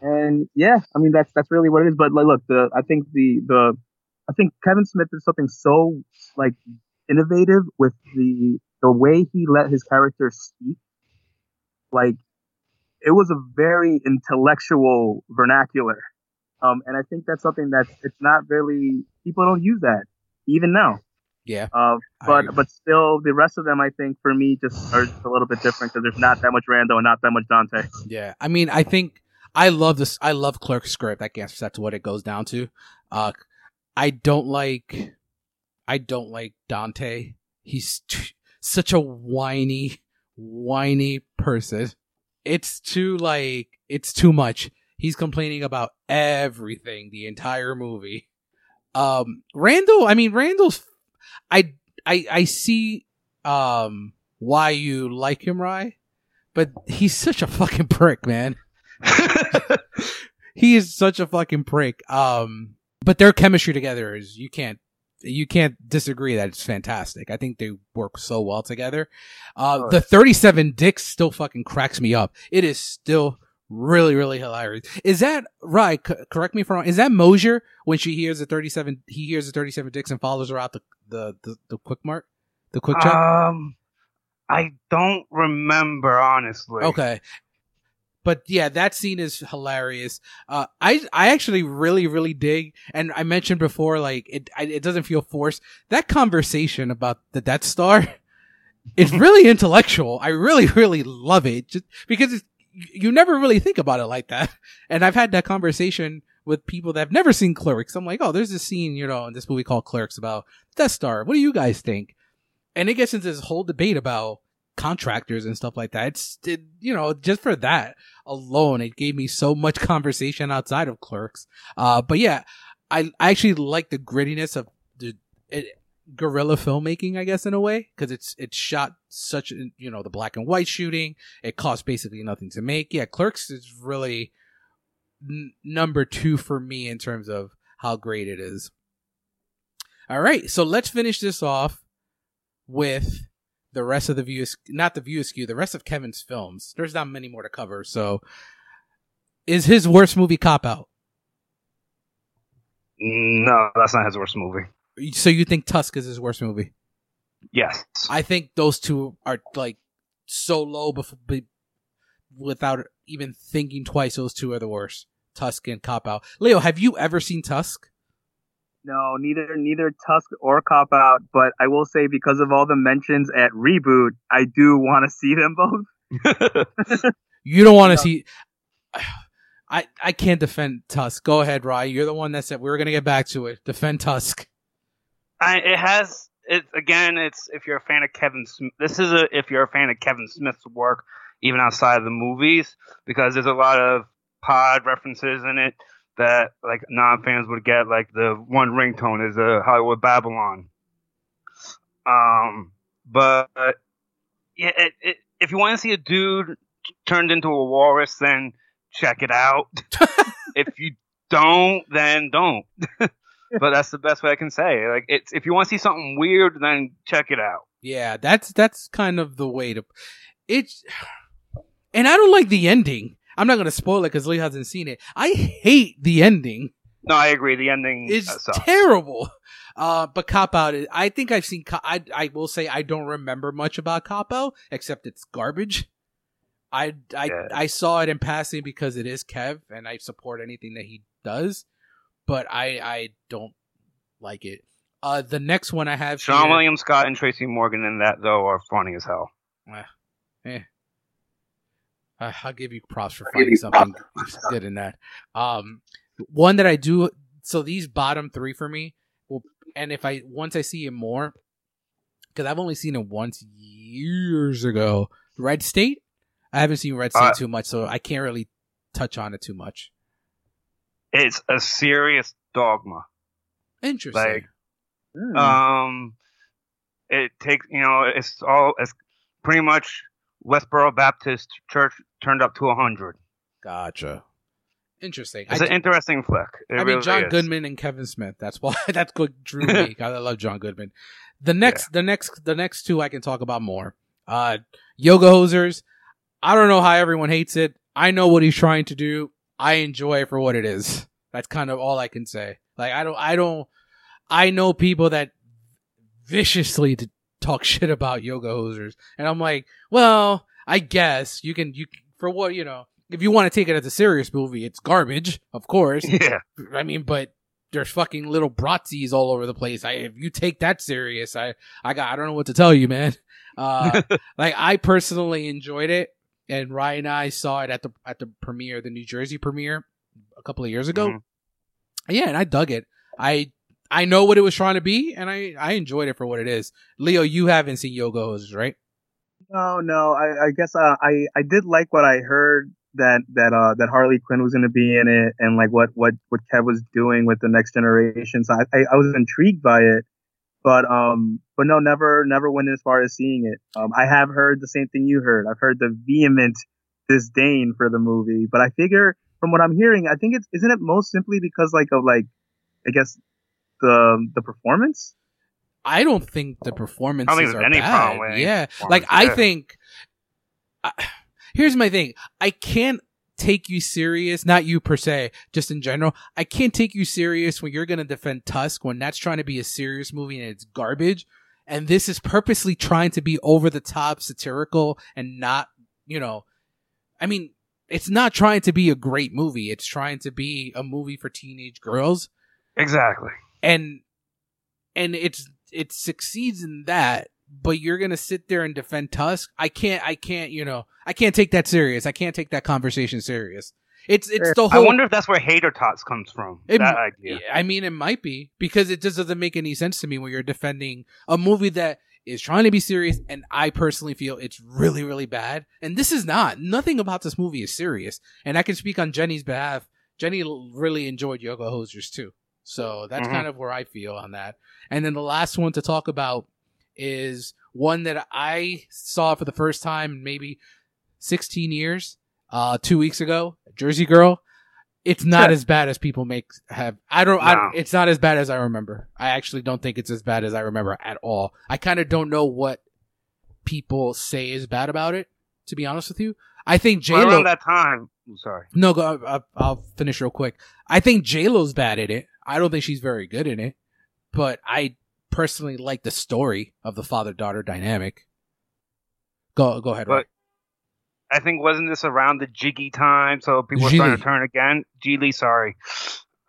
And yeah, I mean that's that's really what it is. But like, look, the I think the the I think Kevin Smith did something so like innovative with the the way he let his characters speak. Like it was a very intellectual vernacular. Um, and I think that's something that's it's not really people don't use that even now. Yeah, Uh, but but still, the rest of them, I think, for me, just are just a little bit different because there's not that much Rando and not that much Dante. Yeah, I mean, I think I love this. I love Clerk script. I guess that's what it goes down to. Uh, I don't like, I don't like Dante. He's t- such a whiny, whiny person. It's too like, it's too much. He's complaining about everything the entire movie. Um, Randall. I mean, Randall's. I I I see. Um, why you like him, Rye? but he's such a fucking prick, man. He is such a fucking prick. Um, but their chemistry together is you can't you can't disagree that it's fantastic. I think they work so well together. Uh, Oh, the 37 dicks still fucking cracks me up. It is still really, really hilarious. Is that right? C- correct me if I'm wrong. Is that Mosier when she hears the 37, he hears the 37 dicks and follows her out the, the, the, the quick mark, the quick check? um, I don't remember honestly. Okay. But yeah, that scene is hilarious. Uh, I I actually really really dig, and I mentioned before, like it I, it doesn't feel forced. That conversation about the Death Star, it's really intellectual. I really really love it, just because you never really think about it like that. And I've had that conversation with people that have never seen Clerks. I'm like, oh, there's this scene, you know, in this movie called Clerks about Death Star. What do you guys think? And it gets into this whole debate about contractors and stuff like that. It's, it, you know, just for that alone, it gave me so much conversation outside of Clerks. Uh, but yeah, I, I actually like the grittiness of the it, guerrilla filmmaking, I guess, in a way, because it's it's shot such, you know, the black and white shooting. It costs basically nothing to make. Yeah, Clerks is really n- number two for me in terms of how great it is. All right, so let's finish this off with the rest of the view, is not the view askew, the rest of Kevin's films. There's not many more to cover. So, is his worst movie Cop Out? No, that's not his worst movie. So you think Tusk is his worst movie? Yes. I think those two are like so low before, without even thinking twice. Those two are the worst. Tusk and Cop Out. Leo, have you ever seen Tusk? No, neither neither Tusk or Cop Out, but I will say because of all the mentions at reboot, I do want to see them both. you don't want to see. I I can't defend Tusk. Go ahead, Rye. You're the one that said we were gonna get back to it. Defend Tusk. I, it has it again. It's if you're a fan of Kevin. Smith, this is a if you're a fan of Kevin Smith's work, even outside of the movies, because there's a lot of pod references in it that like non fans would get. Like the one ringtone is a Hollywood Babble-On. Um, but yeah, it, it, if you want to see a dude turned into a walrus, then check it out. if you don't, then don't. but that's the best way I can say. Like it's if you want to see something weird, then check it out. Yeah, that's that's kind of the way to. It's, and I don't like the ending. I'm not gonna spoil it because Lee hasn't seen it. I hate the ending. No, I agree. The ending is terrible. Uh, but Cop Out, I think I've seen. I I will say I don't remember much about Cop Out except it's garbage. I I yeah. I saw it in passing because it is Kev, and I support anything that he does. But I I don't like it. Uh, the next one I have Sean here, William Scott and Tracy Morgan in that though are funny as hell. Eh. I'll give you props for finding something good in that. Um, one that I do. So these bottom three for me, will, and if I once I see it more, because I've only seen it once years ago. Red State. I haven't seen Red State uh, too much, so I can't really touch on it too much. It's a serious dogma. Interesting. Like, mm. um, it takes you know it's all it's pretty much Westboro Baptist Church turned up to 100. Gotcha. Interesting. It's I an d- interesting flick. It I mean, John Goodman and Kevin Smith. That's why. That's what drew me. I love John Goodman. The next, yeah. the next, the next two I can talk about more. Uh, Yoga Hosers. I don't know how everyone hates it. I know what he's trying to do. I enjoy it for what it is. That's kind of all I can say. Like I don't, I don't, I know people that viciously talk shit about yoga hosers. And I'm like, well, I guess you can, you, for what, you know, if you want to take it as a serious movie, it's garbage, of course. Yeah. I mean, but there's fucking little Bratzis all over the place. I, if you take that serious, I, I got, I don't know what to tell you, man. Uh, like I personally enjoyed it and Ryan and I saw it at the, at the premiere, the New Jersey premiere a couple of years ago. Mm-hmm. Yeah. And I dug it. I I know what it was trying to be, and I I enjoyed it for what it is. Leo, you haven't seen Yoga Hosers, right? No, no. I, I guess uh, I I did like what I heard that that uh that Harley Quinn was going to be in it, and like what what what Kev was doing with the next generation. So I, I, I was intrigued by it, but um but no, never never went as far as seeing it. Um, I have heard the same thing you heard. I've heard the vehement disdain for the movie, but I figure from what I'm hearing, I think it's isn't it most simply because like of like I guess the the performance? I don't think the performances I are bad. yeah, like I think. I, here's my thing: I can't take you serious, not you per se, just in general. I can't take you serious when you're gonna defend Tusk when that's trying to be a serious movie and it's garbage. And this is purposely trying to be over the top, satirical, and not, you know, I mean, it's not trying to be a great movie. It's trying to be a movie for teenage girls. Exactly. And and it's it succeeds in that, but you're gonna sit there and defend Tusk. I can't I can't, you know, I can't take that serious. I can't take that conversation serious. It's it's the whole. I wonder if that's where hater tots comes from. It that idea. I mean, it might be because it just doesn't make any sense to me when you're defending a movie that is trying to be serious, and I personally feel it's really, really bad. And this is not. Nothing about this movie is serious, and I can speak on Jenny's behalf. Jenny really enjoyed Yoga Hosers too, so that's Mhm. kind of where I feel on that. And then the last one to talk about is one that I saw for the first time in maybe 16 years, uh, two weeks ago, Jersey Girl. It's not as bad as people make have. I don't. I, it's not as bad as I remember. I actually don't think it's as bad as I remember at all. I kind of don't know what people say is bad about it. To be honest with you, I think J Lo. around that time. I'm sorry. No, go. I'll, I'll finish real quick. I think J Lo's bad at it. I don't think she's very good in it, but I personally like the story of the father daughter dynamic. Go go ahead. But- Ryan. I think wasn't this around the Jiggy time, so people were starting to turn again. Gigli, sorry.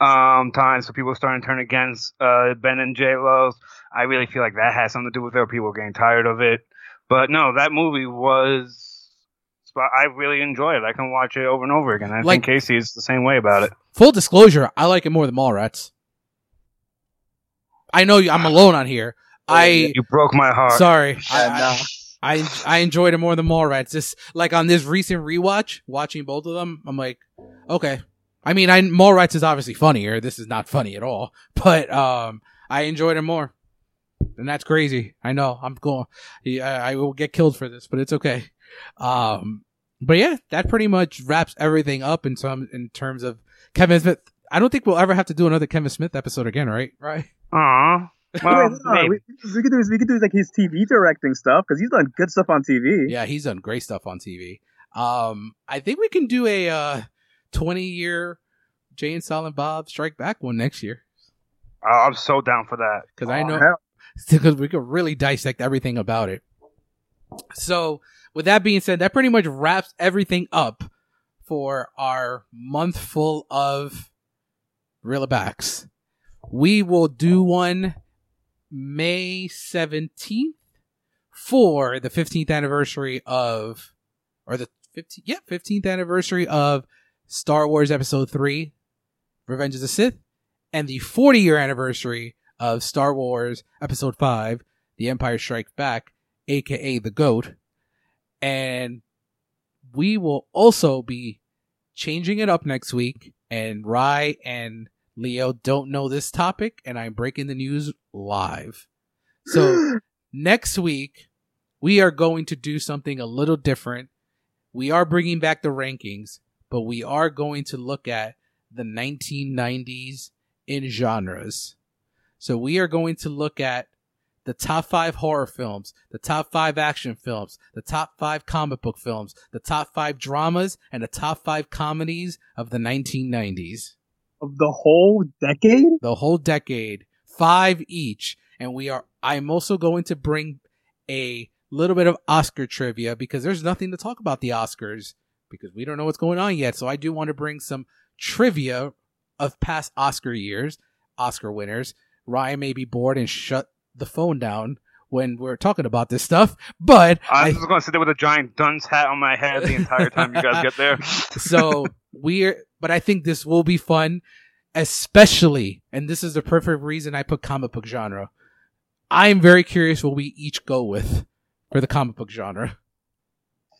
Um, time, so people were starting to turn against uh Ben and J Lo's. I really feel like that has something to do with it. or People getting tired of it, but no, that movie was. I really enjoy it. I can watch it over and over again. I Like- think Casey is the same way about it. Full disclosure, I like it more than Mallrats. I know I'm alone on here. I You broke my heart. sorry. I, no. I, I I enjoyed it more than Mallrats. Just like on this recent rewatch, watching both of them, I'm like, okay. I mean, I Mallrats is obviously funnier. This is not funny at all, but um, I enjoyed it more, and that's crazy. I know I'm going. Yeah, I will get killed for this, but it's okay. Um, but yeah, that pretty much wraps everything up in some in terms of Kevin Smith. I don't think we'll ever have to do another Kevin Smith episode again, right? Right. Aw. Well, hold we, we could do is we could do like his TV directing stuff because he's done good stuff on TV. Yeah, he's done great stuff on TV. Um, I think we can do a uh, 20 year Jay and Silent Bob Strike Back one next year Oh, I'm so down for that. because I Oh, know because we could really dissect everything about it. So, with that being said, that pretty much wraps everything up for our month full of Backs. We will do one May 17th for the 15th anniversary of, or the 15th, yeah, 15th anniversary of Star Wars Episode 3, Revenge of the Sith, and the 40 year anniversary of Star Wars Episode 5, The Empire Strikes Back, aka The GOAT. And we will also be changing it up next week. And Rye and Leo don't know this topic, and I'm breaking the news live. So next week, we are going to do something a little different. We are bringing back the rankings, but we are going to look at the 1990s in genres. So we are going to look at the top five horror films, the top five action films, the top five comic book films, the top five dramas, and the top five comedies of the 1990s. of the whole decade. The whole decade, five each. And we are, I'm also going to bring a little bit of Oscar trivia because there's nothing to talk about the Oscars because we don't know what's going on yet. So I do want to bring some trivia of past Oscar years, Oscar winners. Ryan may be bored and shut the phone down when we're talking about this stuff, but I'm I, just going to sit there with a giant dunce hat on my head the entire time you guys get there. so we're, but I think this will be fun, especially, and this is the perfect reason I put comic book genre. I'm very curious what we each go with for the comic book genre.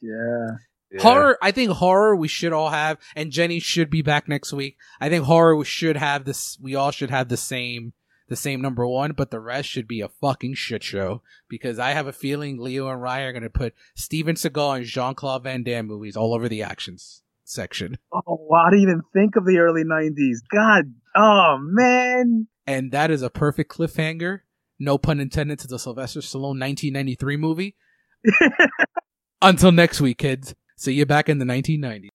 Yeah. Yeah. Horror, I think horror we should all have, and Jenny should be back next week. I think horror we should have this, we all should have the same, the same number one, but the rest should be a fucking shit show because I have a feeling Leo and Ryan are going to put Steven Seagal and Jean Claude Van Damme movies all over the actions section. Oh, I didn't even think of the early '90s. God, oh man. And that is a perfect cliffhanger. No pun intended to the Sylvester Stallone 1993 movie. Until next week, kids. See you back in the 1990s.